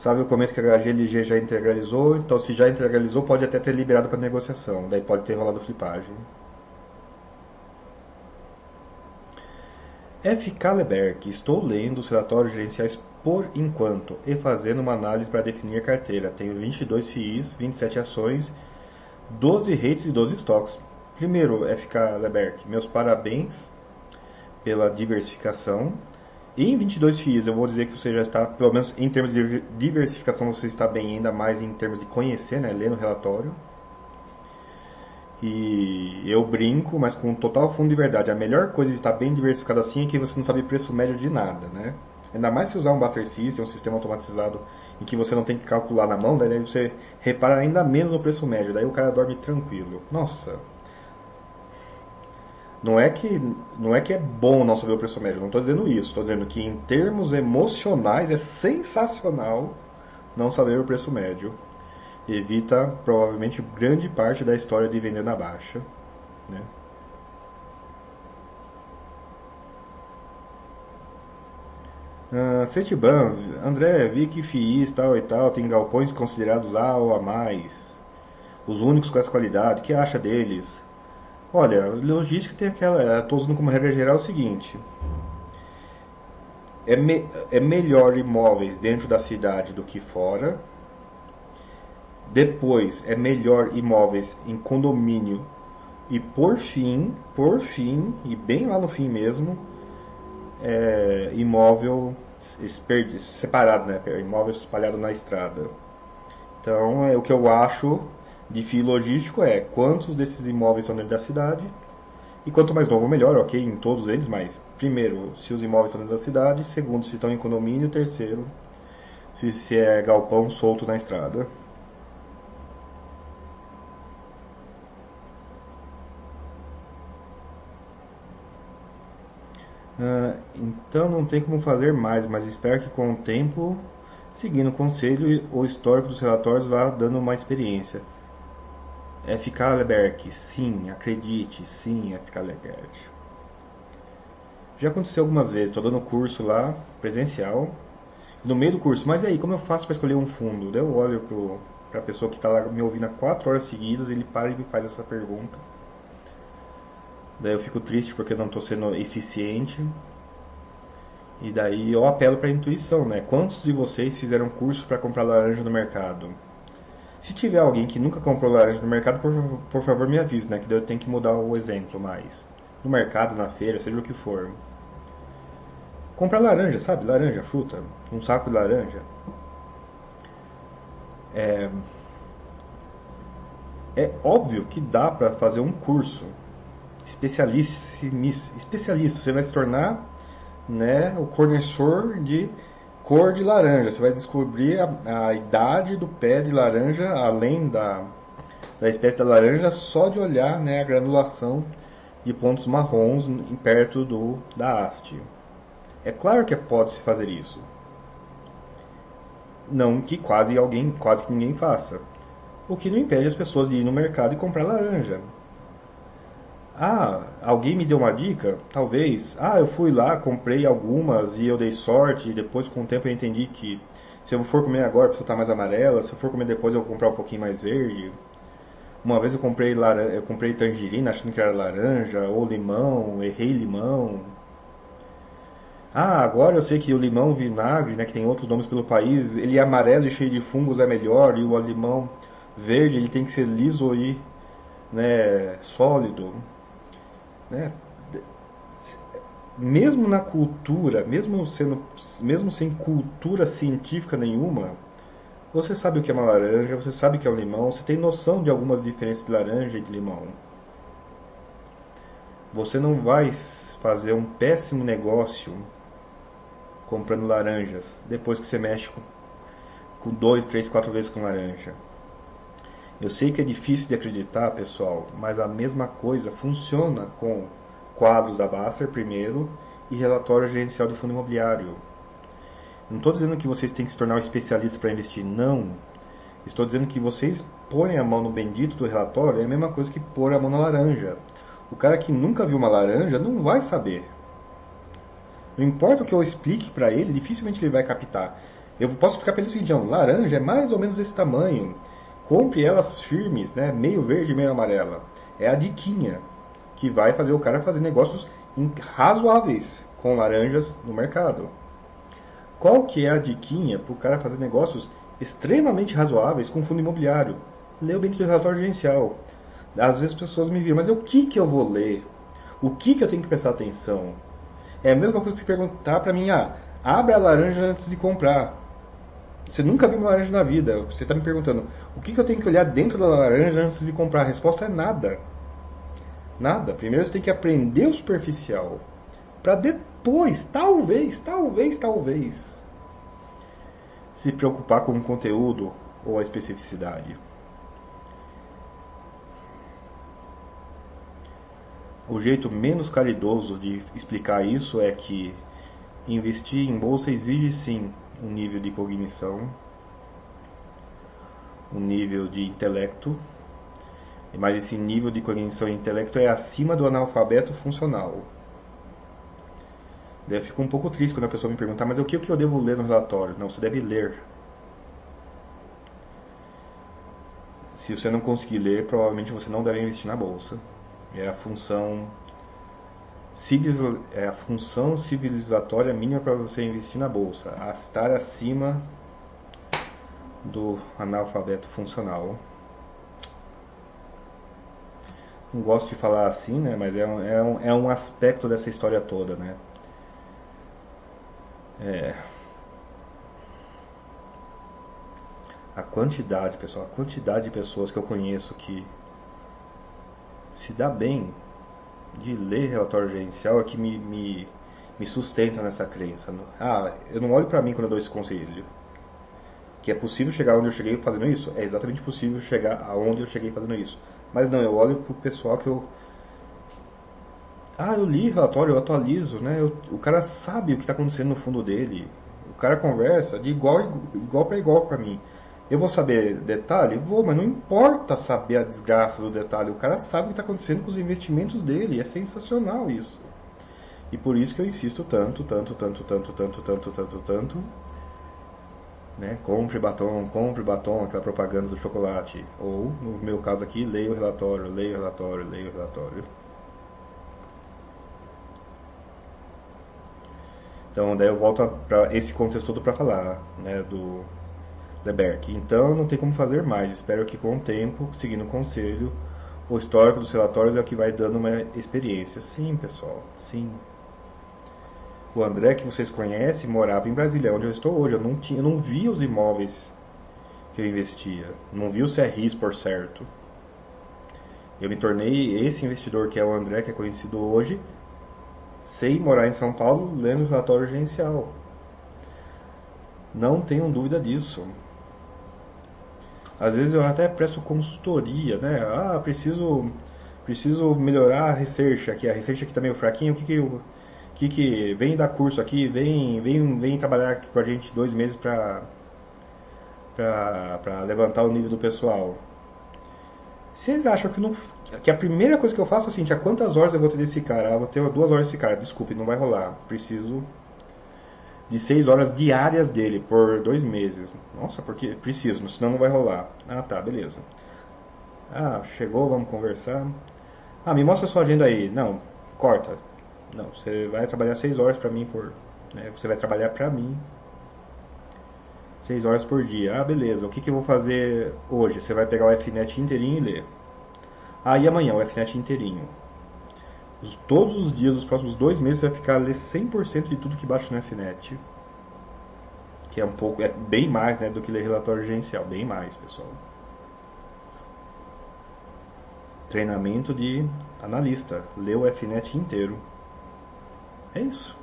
Speaker 1: Sabe o comento que a GLG já integralizou? Então, se já integralizou, pode até ter liberado para negociação. Daí pode ter rolado flipagem. F. Kaleberg, estou lendo os relatórios gerenciais por enquanto e fazendo uma análise para definir a carteira. Tenho 22 FIIs, 27 ações, 12 rates e 12 estoques. Primeiro, FK Leberg, meus parabéns pela diversificação. Em 22 FIIs, eu vou dizer que você já está, pelo menos em termos de diversificação, você está bem ainda mais em termos de conhecer, né, ler no relatório. E eu brinco, mas com total fundo de verdade. A melhor coisa de estar bem diversificado assim é que você não sabe preço médio de nada, né? Ainda mais se usar um Buster System, um sistema automatizado em que você não tem que calcular na mão, daí você repara ainda menos no preço médio, daí o cara dorme tranquilo. Nossa. Não é que não é que é bom não saber o preço médio, não estou dizendo isso, estou dizendo que em termos emocionais é sensacional não saber o preço médio. Evita provavelmente grande parte da história de vender na baixa, né? Uh, Cetiban, André, vi que FIIs tal e tal tem galpões considerados A ou A+, os únicos com essa qualidade, o que acha deles? Olha, logística tem aquela, estou usando como regra geral o seguinte, é, me, é melhor imóveis dentro da cidade do que fora, depois é melhor imóveis em condomínio e por fim, por fim, e bem lá no fim mesmo, é, imóvel separado, né? Imóvel espalhado na estrada. Então, é, o que eu acho de fio logístico é quantos desses imóveis são dentro da cidade e quanto mais novo, melhor, ok, em todos eles, mas primeiro, se os imóveis estão dentro da cidade, segundo, se estão em condomínio, terceiro, se, se é galpão solto na estrada. Uh, então não tem como fazer mais, mas espero que com o tempo, seguindo o conselho, o histórico dos relatórios vá dando uma experiência. É ficar Leberg, sim, acredite, sim, é ficar Leberg. Já aconteceu algumas vezes, estou dando curso lá, presencial, no meio do curso, mas aí, como eu faço para escolher um fundo? Daí eu olho para a pessoa que está lá me ouvindo há quatro horas seguidas, ele para e me faz essa pergunta. Daí eu fico triste porque eu não estou sendo eficiente. E daí eu apelo para a intuição, né? Quantos de vocês fizeram curso para comprar laranja no mercado? Se tiver alguém que nunca comprou laranja no mercado, por, por favor me avise, né? Que daí eu tenho que mudar o exemplo mais. No mercado, na feira, seja o que for. Comprar laranja, sabe? Laranja, fruta. Um saco de laranja. É, é óbvio que dá para fazer um curso especialista, especialista. Você vai se tornar né, o conhecedor de cor de laranja. Você vai descobrir a, a, idade do pé de laranja, além da, da espécie da laranja, só de olhar né, a granulação de pontos marrons perto do, da haste. É claro que pode-se fazer isso. Não que quase alguém, quase que ninguém faça. O que não impede as pessoas de ir no mercado e comprar laranja. Ah, alguém me deu uma dica? Talvez. Ah, eu fui lá, comprei algumas e eu dei sorte. E depois, com o tempo, eu entendi que se eu for comer agora, precisa estar mais amarela. Se eu for comer depois, eu vou comprar um pouquinho mais verde. Uma vez eu comprei, laranja, eu comprei tangerina achando que era laranja, ou limão, errei limão. Ah, agora eu sei que o limão vinagre, né, que tem outros nomes pelo país, ele é amarelo e cheio de fungos é melhor, e o limão verde ele tem que ser liso e né, sólido né? Mesmo na cultura, mesmo sendo, mesmo sem cultura científica nenhuma, você sabe o que é uma laranja, você sabe o que é um limão, você tem noção de algumas diferenças de laranja e de limão. Você não vai fazer um péssimo negócio comprando laranjas depois que você mexe com, com dois, três, quatro vezes com laranja. Eu sei que é difícil de acreditar, pessoal, mas a mesma coisa funciona com quadros da Basser primeiro e relatório gerencial de fundo imobiliário. Não estou dizendo que vocês têm que se tornar um especialista para investir, não. Estou dizendo que vocês põem a mão no bendito do relatório é a mesma coisa que pôr a mão na laranja. O cara que nunca viu uma laranja não vai saber. Não importa o que eu explique para ele, dificilmente ele vai captar. Eu posso explicar para ele o seguinte: laranja é mais ou menos desse tamanho. Compre elas firmes, né? meio verde meio amarela. É a diquinha que vai fazer o cara fazer negócios razoáveis com laranjas no mercado. Qual que é a diquinha para o cara fazer negócios extremamente razoáveis com fundo imobiliário? Lê o bem do relatório gerencial. Às vezes as pessoas me viram, mas o que, que eu vou ler? O que, que eu tenho que prestar atenção? É a mesma coisa que perguntar para mim, ah, abre a laranja antes de comprar. Você nunca viu uma laranja na vida. Você está me perguntando o que, que eu tenho que olhar dentro da laranja antes de comprar? A resposta é nada. Nada. Primeiro você tem que aprender o superficial. Para depois, talvez, talvez, talvez, se preocupar com o conteúdo ou a especificidade. O jeito menos caridoso de explicar isso é que investir em bolsa exige sim um nível de cognição, um nível de intelecto, mas esse nível de cognição e intelecto é acima do analfabeto funcional. Daí eu fico um pouco triste quando a pessoa me perguntar, mas o que, eu devo ler no relatório? Não, você deve ler. Se você não conseguir ler, provavelmente você não deve investir na bolsa. É a função é a função civilizatória mínima para você investir na bolsa, a estar acima do analfabeto funcional. Não gosto de falar assim, né? Mas é um, é um, é um aspecto dessa história toda, né? É... a quantidade, pessoal, a quantidade de pessoas que eu conheço que se dá bem de ler relatório gerencial é que me, me, me sustenta nessa crença. Ah, eu não olho para mim quando eu dou esse conselho. Que é possível chegar onde eu cheguei fazendo isso? É exatamente possível chegar aonde eu cheguei fazendo isso. Mas não, eu olho pro pessoal que eu. Ah, eu li relatório, eu atualizo, né? Eu, o cara sabe o que está acontecendo no fundo dele. O cara conversa de igual, igual para igual para mim. Eu vou saber detalhe? Vou, mas não importa saber a desgraça do detalhe. O cara sabe o que está acontecendo com os investimentos dele. É sensacional isso. E por isso que eu insisto tanto, tanto, tanto, tanto, tanto, tanto, tanto, tanto. Né? Compre batom, compre batom, aquela propaganda do chocolate. Ou, no meu caso aqui, leia o relatório, leia o relatório, leia o relatório. Então, daí eu volto para esse contexto todo para falar né, do Leberk. Então, não tem como fazer mais. Espero que com o tempo, seguindo o conselho, o histórico dos relatórios é o que vai dando uma experiência. Sim, pessoal, sim. O André, que vocês conhecem, morava em Brasília, onde eu estou hoje. Eu não, tinha, eu não vi os imóveis que eu investia. Não vi o CRIs, por certo. Eu me tornei esse investidor que é o André, que é conhecido hoje, sem morar em São Paulo, lendo o relatório gerencial. Não tenham dúvida disso. Às vezes eu até presto consultoria, né? Ah, preciso preciso melhorar a research aqui. A research aqui tá meio fraquinho. O que que eu, que que vem dar curso aqui, vem vem vem trabalhar aqui com a gente dois meses para para levantar o nível do pessoal. Vocês acham que, não, que a primeira coisa que eu faço é assim, a quantas horas eu vou ter desse cara? Ah, vou ter duas horas desse cara. Desculpe, não vai rolar. Preciso de seis horas diárias dele por dois meses. Nossa, porque preciso, senão não vai rolar. Ah, tá, beleza. Ah, chegou, vamos conversar. Ah, me mostra sua agenda aí. Não, corta. Não, você vai trabalhar seis horas para mim por. Né, você vai trabalhar para mim seis horas por dia. Ah, beleza. O que, que eu vou fazer hoje? Você vai pegar o FNET inteirinho e ler. Ah, e amanhã o FNET inteirinho. Todos os dias, os próximos dois meses, você vai ficar a ler 100% de tudo que baixa no FNET. Que é um pouco, é bem mais né, do que ler relatório gerencial. Bem mais, pessoal. Treinamento de analista. Lê o FNET inteiro. É isso.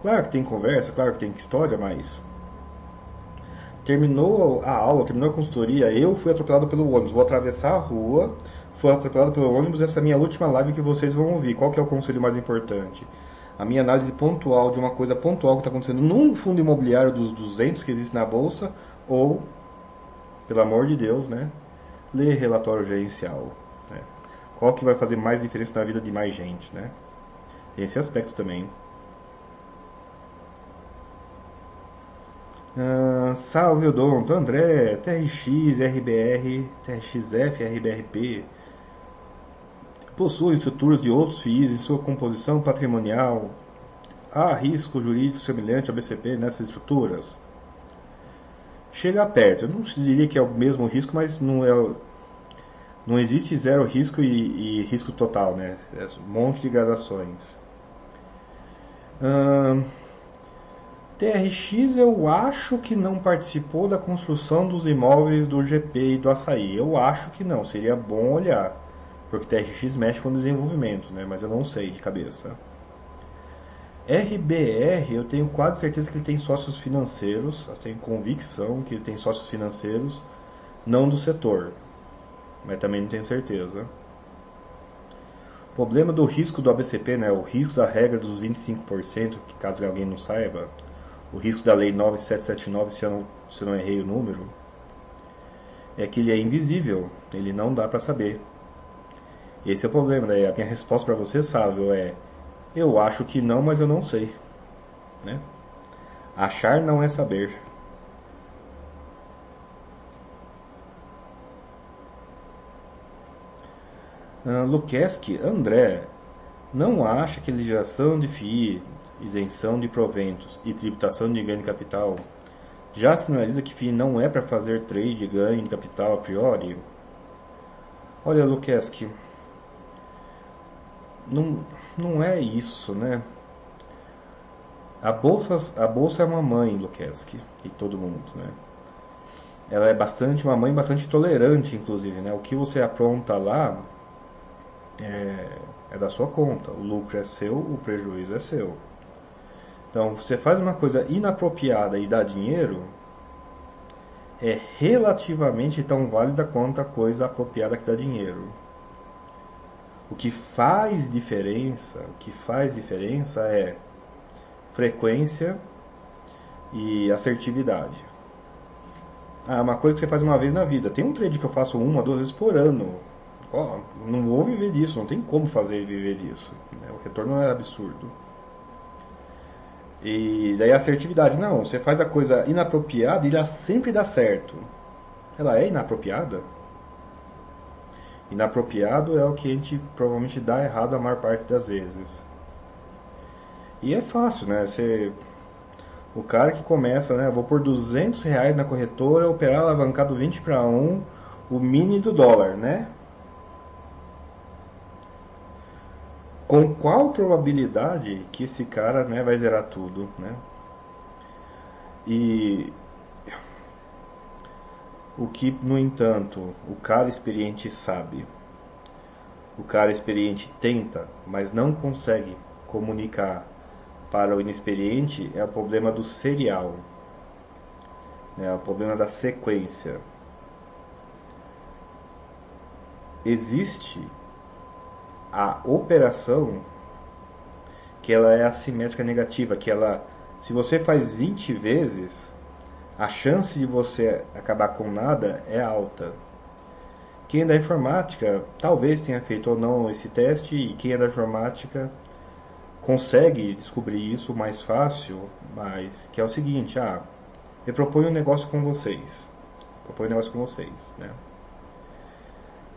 Speaker 1: Claro que tem conversa, claro que tem história, mas terminou a aula, terminou a consultoria, eu fui atropelado pelo ônibus, vou atravessar a rua, fui atropelado pelo ônibus, essa é a minha última live que vocês vão ouvir. Qual que é o conselho mais importante? A minha análise pontual de uma coisa pontual que está acontecendo num fundo imobiliário dos 200 que existe na bolsa, ou, pelo amor de Deus, né, ler relatório gerencial. Né? Qual que vai fazer mais diferença na vida de mais gente, né? Tem esse aspecto também. Uh, salve Odonto, André, TRX, RBR, TRXF, RBRP possuem estruturas de outros FIIs em sua composição patrimonial. Há risco jurídico semelhante ao BCP nessas estruturas? Chega perto. Eu não diria que é o mesmo risco, mas não é não existe zero risco e, e risco total, né? É um monte de gradações. Uh, TRX eu acho que não participou da construção dos imóveis do GP e do Açaí. Eu acho que não, seria bom olhar. Porque TRX mexe com desenvolvimento, né? mas eu não sei de cabeça. RBR, eu tenho quase certeza que ele tem sócios financeiros, eu tenho convicção que ele tem sócios financeiros, não do setor, mas também não tenho certeza. O problema do risco do ABCP, né, o risco da regra dos 25%, que caso alguém não saiba, o risco da lei 9779, se eu não, se eu não errei o número, é que ele é invisível, ele não dá para saber. Esse é o problema, né? A minha resposta para você, Sávio, é eu acho que não, mas eu não sei. Né? Achar não é saber. Uh, Lukeski, André, não acha que legislação de FII isenção de proventos e tributação de ganho de capital, já sinaliza que FII não é para fazer trade de ganho de capital a priori? Olha, Lukeski, não, não é isso, né? A bolsa, a bolsa é uma mãe, Lukeski, e todo mundo, né? ela é bastante uma mãe bastante tolerante, inclusive, né? O que você apronta lá é, é da sua conta. O lucro é seu, o prejuízo é seu. Então, você faz uma coisa inapropriada e dá dinheiro, é relativamente tão válida quanto a coisa apropriada que dá dinheiro. O que faz diferença, o que faz diferença é frequência e assertividade. Ah, uma coisa que você faz uma vez na vida. Tem um trade que eu faço uma, duas vezes por ano. Oh, não vou viver disso, não tem como fazer viver disso. Né? O retorno é absurdo. E daí a assertividade, não, você faz a coisa inapropriada e ela sempre dá certo. Ela é inapropriada? Inapropriado é o que a gente provavelmente dá errado a maior parte das vezes. E é fácil, né? Você, o cara que começa, né? Vou por 200 reais na corretora, operar alavancado 20 para 1, o mini do dólar, né? Com qual probabilidade que esse cara né, vai zerar tudo, né? E o que, no entanto, o cara experiente sabe. O cara experiente tenta, mas não consegue comunicar para o inexperiente é o problema do serial. Né? É o problema da sequência. Existe a operação que ela é assimétrica negativa, que ela se você faz 20 vezes, a chance de você acabar com nada é alta. Quem é da informática talvez tenha feito ou não esse teste, e quem é da informática consegue descobrir isso mais fácil, mas que é o seguinte, ah, eu proponho um negócio com vocês. Proponho um negócio com vocês, né?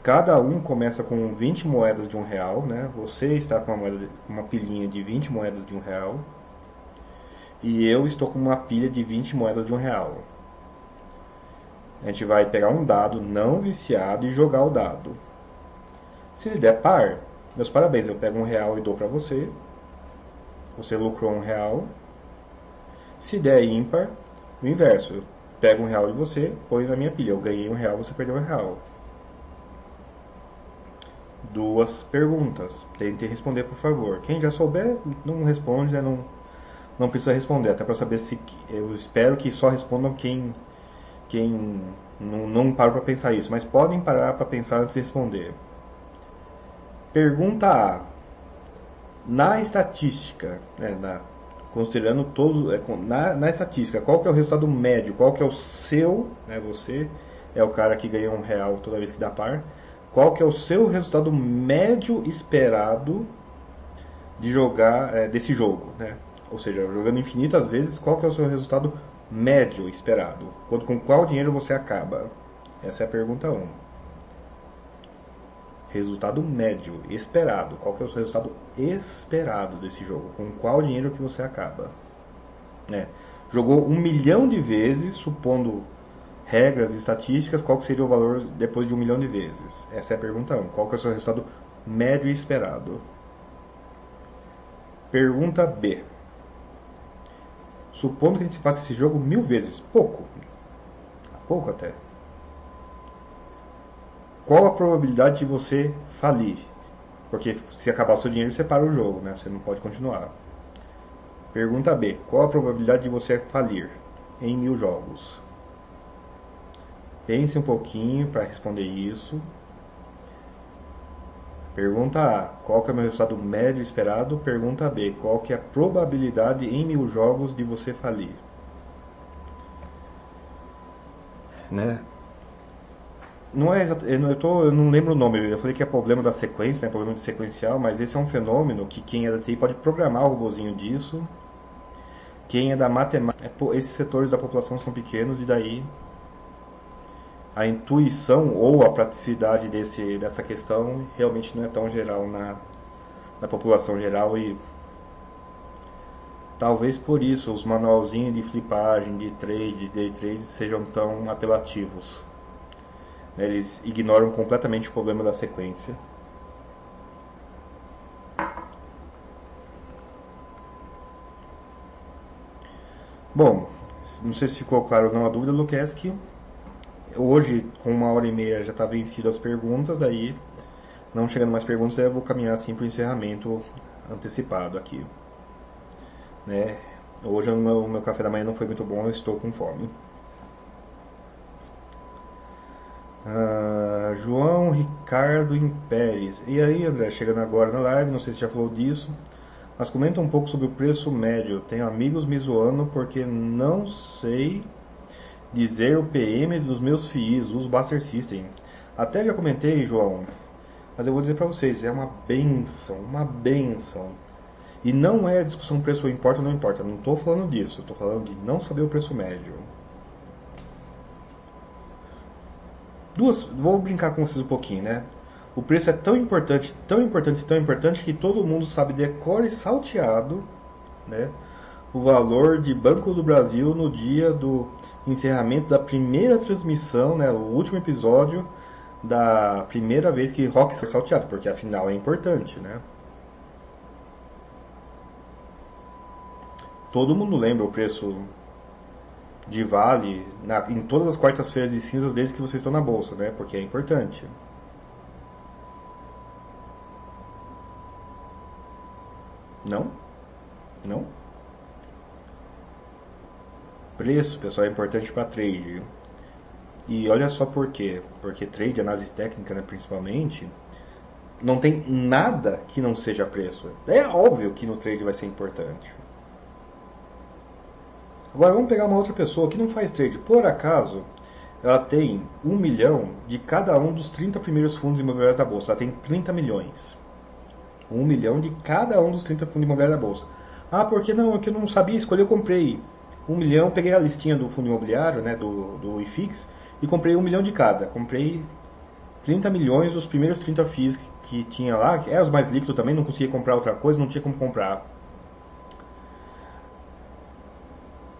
Speaker 1: Cada um começa com 20 moedas de um real, né? Você está com uma, moeda, uma pilhinha de 20 moedas de um real e eu estou com uma pilha de 20 moedas de um real. A gente vai pegar um dado não viciado e jogar o dado. Se ele der par, meus parabéns, eu pego um real e dou para você. Você lucrou um real. Se der ímpar, o inverso. Eu pego um real de você, põe na minha pilha. Eu ganhei um real, você perdeu um real. Duas perguntas. Tente responder, por favor. Quem já souber, não responde, né? não não precisa responder, até para saber se eu espero que só respondam quem quem não, não para pensar isso, mas podem parar para pensar antes de responder. Pergunta A. Na estatística, né, na, considerando todo, é, na, na estatística, qual que é o resultado médio? Qual que é o seu, né, você é o cara que ganha um real toda vez que dá par. Qual que é o seu resultado médio esperado de jogar é, desse jogo, né? Ou seja, jogando infinitas vezes, qual que é o seu resultado médio esperado? Quando, com qual dinheiro você acaba? Essa é a pergunta 1. Resultado médio, esperado. Qual que é o seu resultado esperado desse jogo? Com qual dinheiro que você acaba? É. Jogou um milhão de vezes, supondo regras e estatísticas, qual que seria o valor depois de um milhão de vezes? Essa é a pergunta 1. Qual que é o seu resultado médio esperado? Pergunta B. Supondo que a gente faça esse jogo mil vezes, pouco, pouco até. Qual a probabilidade de você falir? Porque se acabar o seu dinheiro, você para o jogo, né? Você não pode continuar. Pergunta B. Qual a probabilidade de você falir em mil jogos? Pense um pouquinho para responder isso. Pergunta A. Qual que é o meu resultado médio esperado? Pergunta B. Qual que é a probabilidade em mil jogos de você falir? Né? Não é eu, tô, eu não lembro o nome, eu falei que é problema da sequência, né, problema de sequencial, mas esse é um fenômeno que quem é da TI pode programar o robozinho disso. Quem é da matemática, é, esses setores da população são pequenos e daí a intuição ou a praticidade desse, dessa questão realmente não é tão geral na, na população geral e talvez por isso os manualzinhos de flipagem, de trade, de day trade sejam tão apelativos. Eles ignoram completamente o problema da sequência. Bom, não sei se ficou claro ou não a dúvida, Luqueschi Hoje, com uma hora e meia, já está vencido as perguntas, daí, não chegando mais perguntas, eu vou caminhar assim para o encerramento antecipado aqui. Né? Hoje o meu, meu café da manhã não foi muito bom, eu estou com fome. Ah, João Ricardo Impérez. E aí, André, chegando agora na live, não sei se já falou disso, mas comenta um pouco sobre o preço médio. Tenho amigos me zoando porque não sei dizer o PM dos meus FIIs, uso Buster System. Até já comentei, João, mas eu vou dizer para vocês, é uma benção, uma benção. E não é a discussão preço importa ou não importa, não estou falando disso, estou falando de não saber o preço médio. Duas, vou brincar com vocês um pouquinho, né? O preço é tão importante, tão importante, tão importante que todo mundo sabe decore salteado, né? O valor de Banco do Brasil no dia do encerramento da primeira transmissão, né? O último episódio da primeira vez que rock foi salteado, porque afinal é importante, né? Todo mundo lembra o preço de Vale na, em todas as quartas-feiras de cinzas desde que vocês estão na bolsa, né? Porque é importante. Não? Não? Preço, pessoal, é importante para trade. E olha só por quê. Porque trade, análise técnica, né, principalmente, não tem nada que não seja preço. É óbvio que no trade vai ser importante. Agora vamos pegar uma outra pessoa que não faz trade. Por acaso, ela tem um milhão de cada um dos 30 primeiros fundos imobiliários da bolsa. Ela tem 30 milhões. Um milhão de cada um dos 30 fundos imobiliários da bolsa. Ah, porque não? É que eu não sabia escolher, eu comprei um milhão, peguei a listinha do fundo imobiliário, né, do, do IFIX, e comprei um milhão de cada. Comprei 30 milhões, os primeiros 30 FIIs que, que tinha lá, que é os mais líquidos também, não conseguia comprar outra coisa, não tinha como comprar.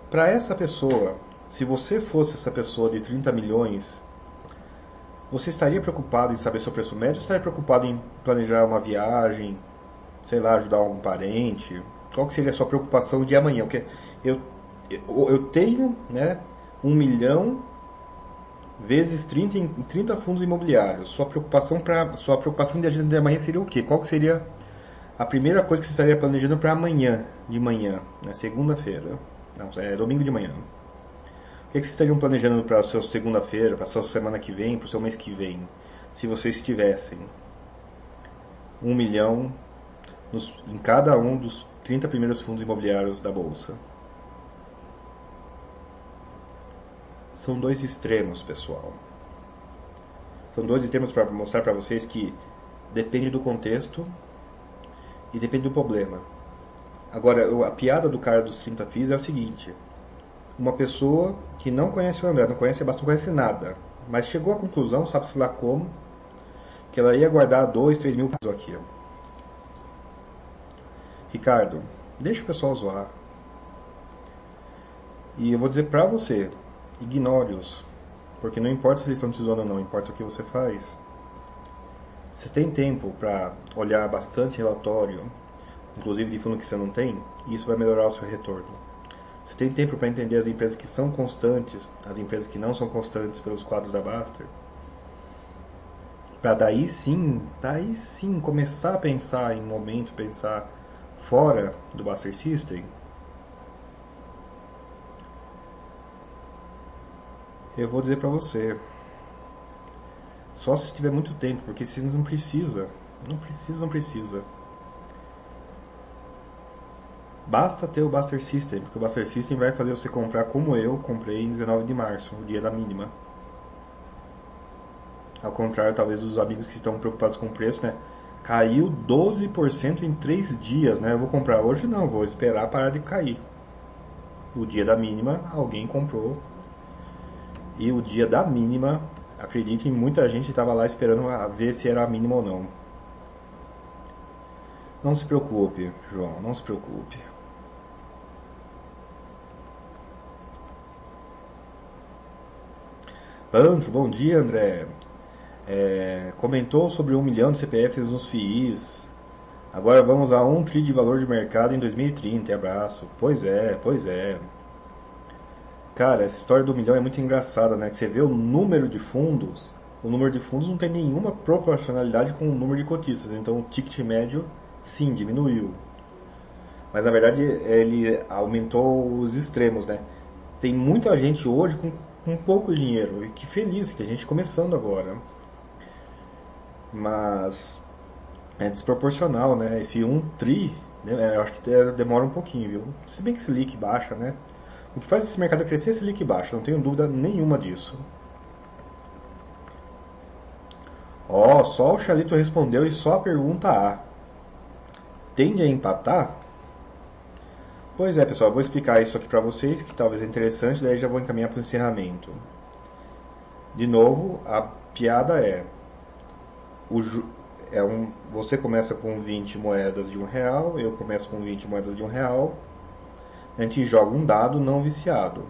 Speaker 1: Para essa pessoa, se você fosse essa pessoa de 30 milhões, você estaria preocupado em saber seu preço médio estaria preocupado em planejar uma viagem, sei lá, ajudar algum parente? Qual que seria a sua preocupação de amanhã? Porque eu, eu, tenho né, um milhão vezes 30 em 30 fundos imobiliários. Sua preocupação para sua preocupação de agenda de amanhã seria o quê? Qual que seria a primeira coisa que você estaria planejando para amanhã de manhã, na segunda-feira? Não, é domingo de manhã. O que, que vocês estariam planejando para a sua segunda-feira, para a sua semana que vem, para o seu mês que vem? Se vocês tivessem um milhão nos, em cada um dos 30 primeiros fundos imobiliários da Bolsa. São dois extremos, pessoal. São dois extremos para mostrar para vocês que depende do contexto e depende do problema. Agora, a piada do cara dos 30 FIIs é o seguinte: uma pessoa que não conhece o André, não conhece não conhece nada, mas chegou à conclusão, sabe-se lá como, que ela ia guardar 2, 3 mil pesos aqui. Ricardo, deixa o pessoal zoar. E eu vou dizer pra você, ignore-os. Porque não importa se eles estão te zoando ou não, importa o que você faz. Você tem tempo para olhar bastante relatório, inclusive de fundo que você não tem, e isso vai melhorar o seu retorno. Você tem tempo para entender as empresas que são constantes, as empresas que não são constantes pelos quadros da Baster, para daí sim, daí sim começar a pensar em momento, pensar fora do Baster System. Eu vou dizer para você, só se tiver muito tempo, porque se não precisa, não precisa, não precisa. Basta ter o Buster System, porque o Buster System vai fazer você comprar como eu comprei em 19 de março, o dia da mínima. Ao contrário, talvez, dos amigos que estão preocupados com o preço, né? Caiu 12% em 3 dias, né? Eu vou comprar hoje? Não, vou esperar parar de cair. O dia da mínima, alguém comprou. E o dia da mínima, acreditem, muita gente estava lá esperando ver se era a mínima ou não. Não se preocupe, João, não se preocupe. Antro, bom dia, André. É, comentou sobre um milhão de CPFs nos FIIs. Agora vamos a um tri de valor de mercado em 2030. Abraço. Pois é, pois é. Cara, essa história do milhão é muito engraçada, né? Que você vê o número de fundos, o número de fundos não tem nenhuma proporcionalidade com o número de cotistas, então o ticket médio sim diminuiu. Mas na verdade ele aumentou os extremos, né? Tem muita gente hoje com, com pouco dinheiro e que feliz que a gente começando agora. Mas é desproporcional, né? Esse 1 tri, né? eu acho que demora um pouquinho, viu? Se bem que esse leak baixa, né? O que faz esse mercado crescer é leak baixa, não tenho dúvida nenhuma disso. Ó, oh, só o Chalito respondeu e só a pergunta A. Tende a empatar? Pois é, pessoal, eu vou explicar isso aqui para vocês, que talvez é interessante, daí já vou encaminhar para o encerramento. De novo, a piada é, o, é um, você começa com 20 moedas de um real, eu começo com 20 moedas de um real, a gente joga um dado não viciado.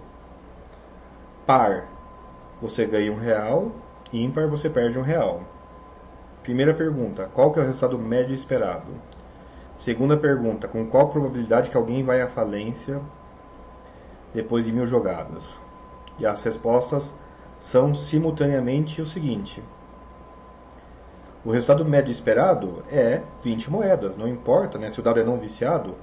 Speaker 1: Par, você ganha um real, ímpar, você perde um real. Primeira pergunta, qual que é o resultado médio esperado? Segunda pergunta, com qual probabilidade que alguém vai à falência depois de mil jogadas? E as respostas são simultaneamente o seguinte. O resultado médio esperado é 20 moedas, não importa né, se o dado é não viciado,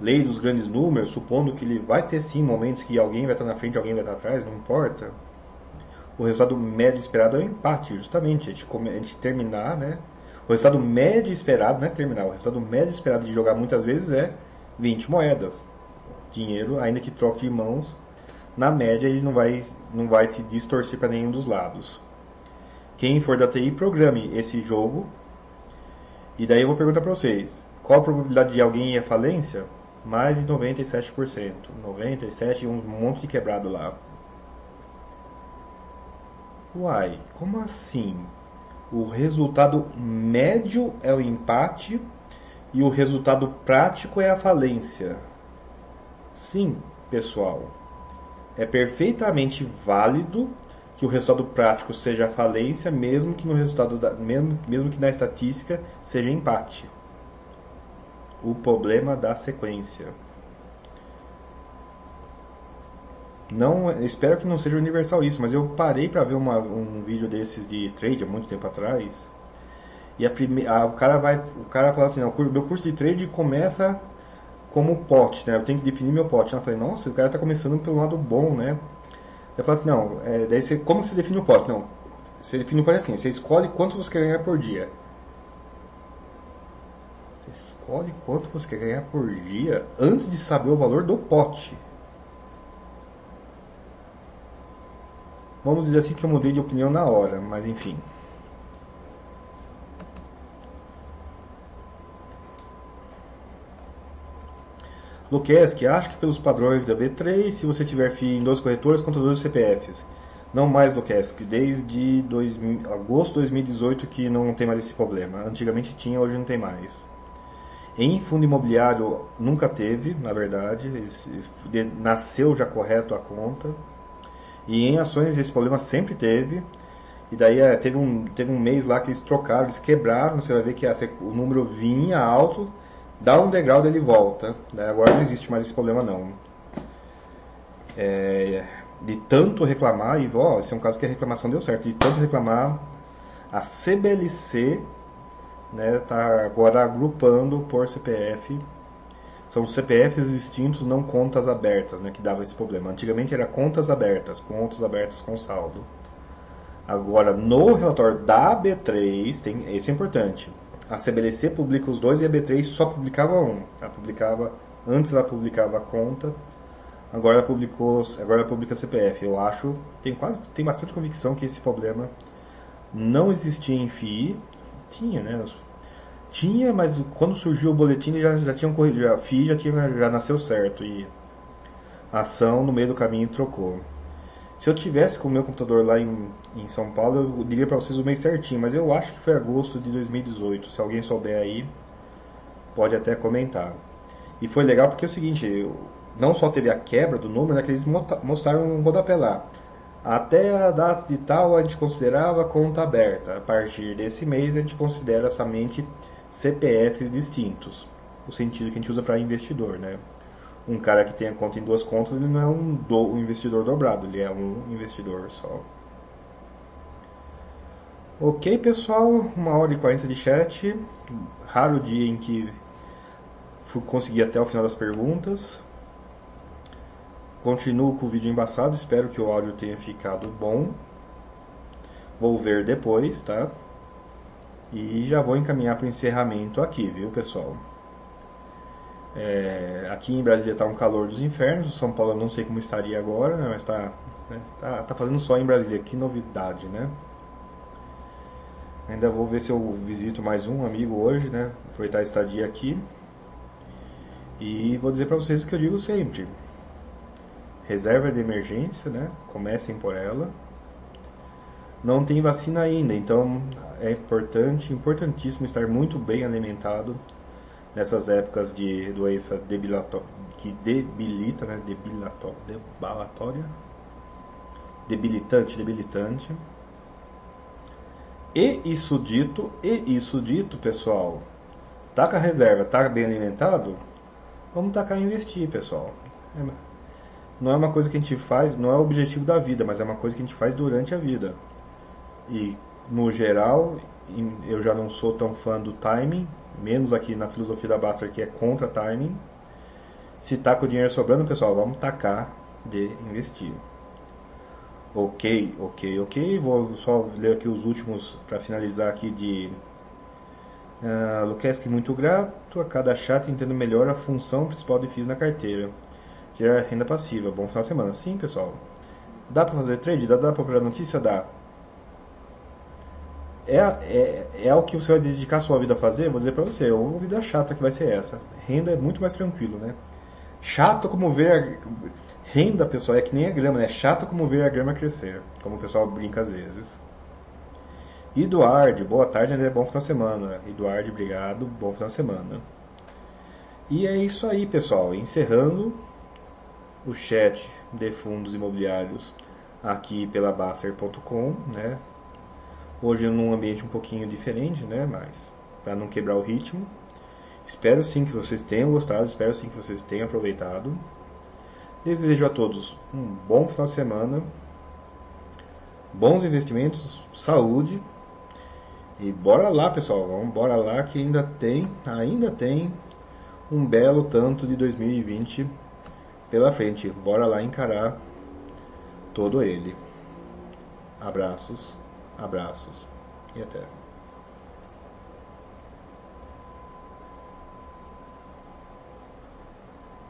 Speaker 1: lei dos grandes números, supondo que ele vai ter sim momentos que alguém vai estar na frente, alguém vai estar atrás, não importa o resultado médio esperado é o empate, justamente. A gente, terminar, né? O resultado médio esperado, não é terminar, o resultado médio esperado de jogar muitas vezes é 20 moedas. Dinheiro, ainda que troque de mãos, na média ele não vai, não vai se distorcer para nenhum dos lados. Quem for da TI, programe esse jogo. E daí eu vou perguntar para vocês: qual a probabilidade de alguém ir à falência? Mais de 97%. 97% e um monte de quebrado lá. Uai, como assim? O resultado médio é o empate e o resultado prático é a falência. Sim, pessoal. É perfeitamente válido que o resultado prático seja a falência, mesmo que no resultado da, mesmo, mesmo que na estatística seja empate. O problema da sequência. Não, espero que não seja universal isso, mas eu parei para ver uma, um vídeo desses de trade há muito tempo atrás. E a prime, a, o cara vai, o cara fala assim, não, meu curso de trade começa como pote, né? Eu tenho que definir meu pote. Eu falei, nossa, o cara está começando pelo lado bom, né? Eu falei assim, não, é, daí você, como você define o pote? Não, você define o pote assim, você escolhe quanto você quer ganhar por dia. Escolhe quanto você quer ganhar por dia antes de saber o valor do pote. Vamos dizer assim que eu mudei de opinião na hora, mas enfim. Luquesque, acho que pelos padrões da B3, se você tiver FII em dois corretores, contra dois CPFs. Não mais Luquesque, desde 2000, agosto de 2018 que não tem mais esse problema. Antigamente tinha, hoje não tem mais. Em fundo imobiliário nunca teve, na verdade, nasceu já correto a conta. E em ações esse problema sempre teve. E daí é, teve, um, teve um mês lá que eles trocaram, eles quebraram, você vai ver que o número vinha alto, dá um degrau dele volta. Né? Agora não existe mais esse problema não. É, de tanto reclamar, e ó, esse é um caso que a reclamação deu certo, de tanto reclamar, a CBLC né, tá agora agrupando por CPF são CPFs distintos, não contas abertas, né, que dava esse problema. Antigamente era contas abertas, contas abertas com saldo. Agora, no relatório da B3, tem, isso é importante. A CBLC publica os dois e a B3 só publicava um. Ela publicava, antes ela publicava a conta, agora ela publicou, agora ela publica CPF. Eu acho, tem quase, tem bastante convicção que esse problema não existia em FII. Tinha, né? Tinha, mas quando surgiu o boletim já, já tinham corrido, já, a FI já, tinha, já nasceu certo e a ação no meio do caminho trocou. Se eu tivesse com o meu computador lá em, em São Paulo, eu diria para vocês o mês certinho, mas eu acho que foi agosto de 2018. Se alguém souber aí, pode até comentar. E foi legal porque é o seguinte, eu, não só teve a quebra do número, né, que eles mostraram um rodapé lá. Até a data de tal a gente considerava conta aberta. A partir desse mês a gente considera somente CPFs distintos, o sentido que a gente usa para investidor, né? um cara que tem a conta em duas contas, ele não é um, do, um investidor dobrado, ele é um investidor só. Ok, pessoal, uma hora e quarenta de chat. Raro dia em que consegui até o final das perguntas. Continuo com o vídeo embaçado, espero que o áudio tenha ficado bom. Vou ver depois, tá? E já vou encaminhar para o encerramento aqui, viu, pessoal? É, aqui em Brasília está um calor dos infernos. São Paulo eu não sei como estaria agora, né, mas está né, tá, tá fazendo sol em Brasília. Que novidade, né? Ainda vou ver se eu visito mais um amigo hoje, né? Aproveitar a estadia aqui. E vou dizer para vocês o que eu digo sempre. Reserva de emergência, né? Comecem por ela. Não tem vacina ainda, então é importante, importantíssimo estar muito bem alimentado nessas épocas de doença debilatória, que debilita, né? Debilatória, debilitante, debilitante. E isso dito, e isso dito, pessoal, tá com a reserva, tá bem alimentado? Vamos tacar investir, pessoal. É, não é uma coisa que a gente faz, não é o objetivo da vida, mas é uma coisa que a gente faz durante a vida. E no geral, eu já não sou tão fã do timing, menos aqui na filosofia da Baster que é contra timing. Se tá com o dinheiro sobrando, pessoal, vamos tacar de investir. Ok, ok, ok. Vou só ler aqui os últimos para finalizar aqui de uh, Luquesque muito grato. A cada chat entendo melhor a função principal de FIIs na carteira. Gerar renda passiva. Bom final de semana. Sim, pessoal. Dá para fazer trade? Dá, dá para operar notícia? Dá é, é, é o que você vai dedicar sua vida a fazer, vou dizer para você, é uma vida chata que vai ser essa. Renda é muito mais tranquilo, né? Chato como ver a... Renda, pessoal, é que nem a grama, né? Chato como ver a grama crescer, como o pessoal brinca às vezes. Eduardo, boa tarde, André, bom final de semana. Eduardo, obrigado, bom final de semana. E é isso aí, pessoal. Encerrando o chat de fundos imobiliários aqui pela Basser.com, né? Hoje num ambiente um pouquinho diferente, né? Mas para não quebrar o ritmo. Espero sim que vocês tenham gostado, espero sim que vocês tenham aproveitado. Desejo a todos um bom final de semana, bons investimentos, saúde e bora lá, pessoal, vamos bora lá que ainda tem, ainda tem um belo tanto de 2020 pela frente. Bora lá encarar todo ele. Abraços. Abraços e até.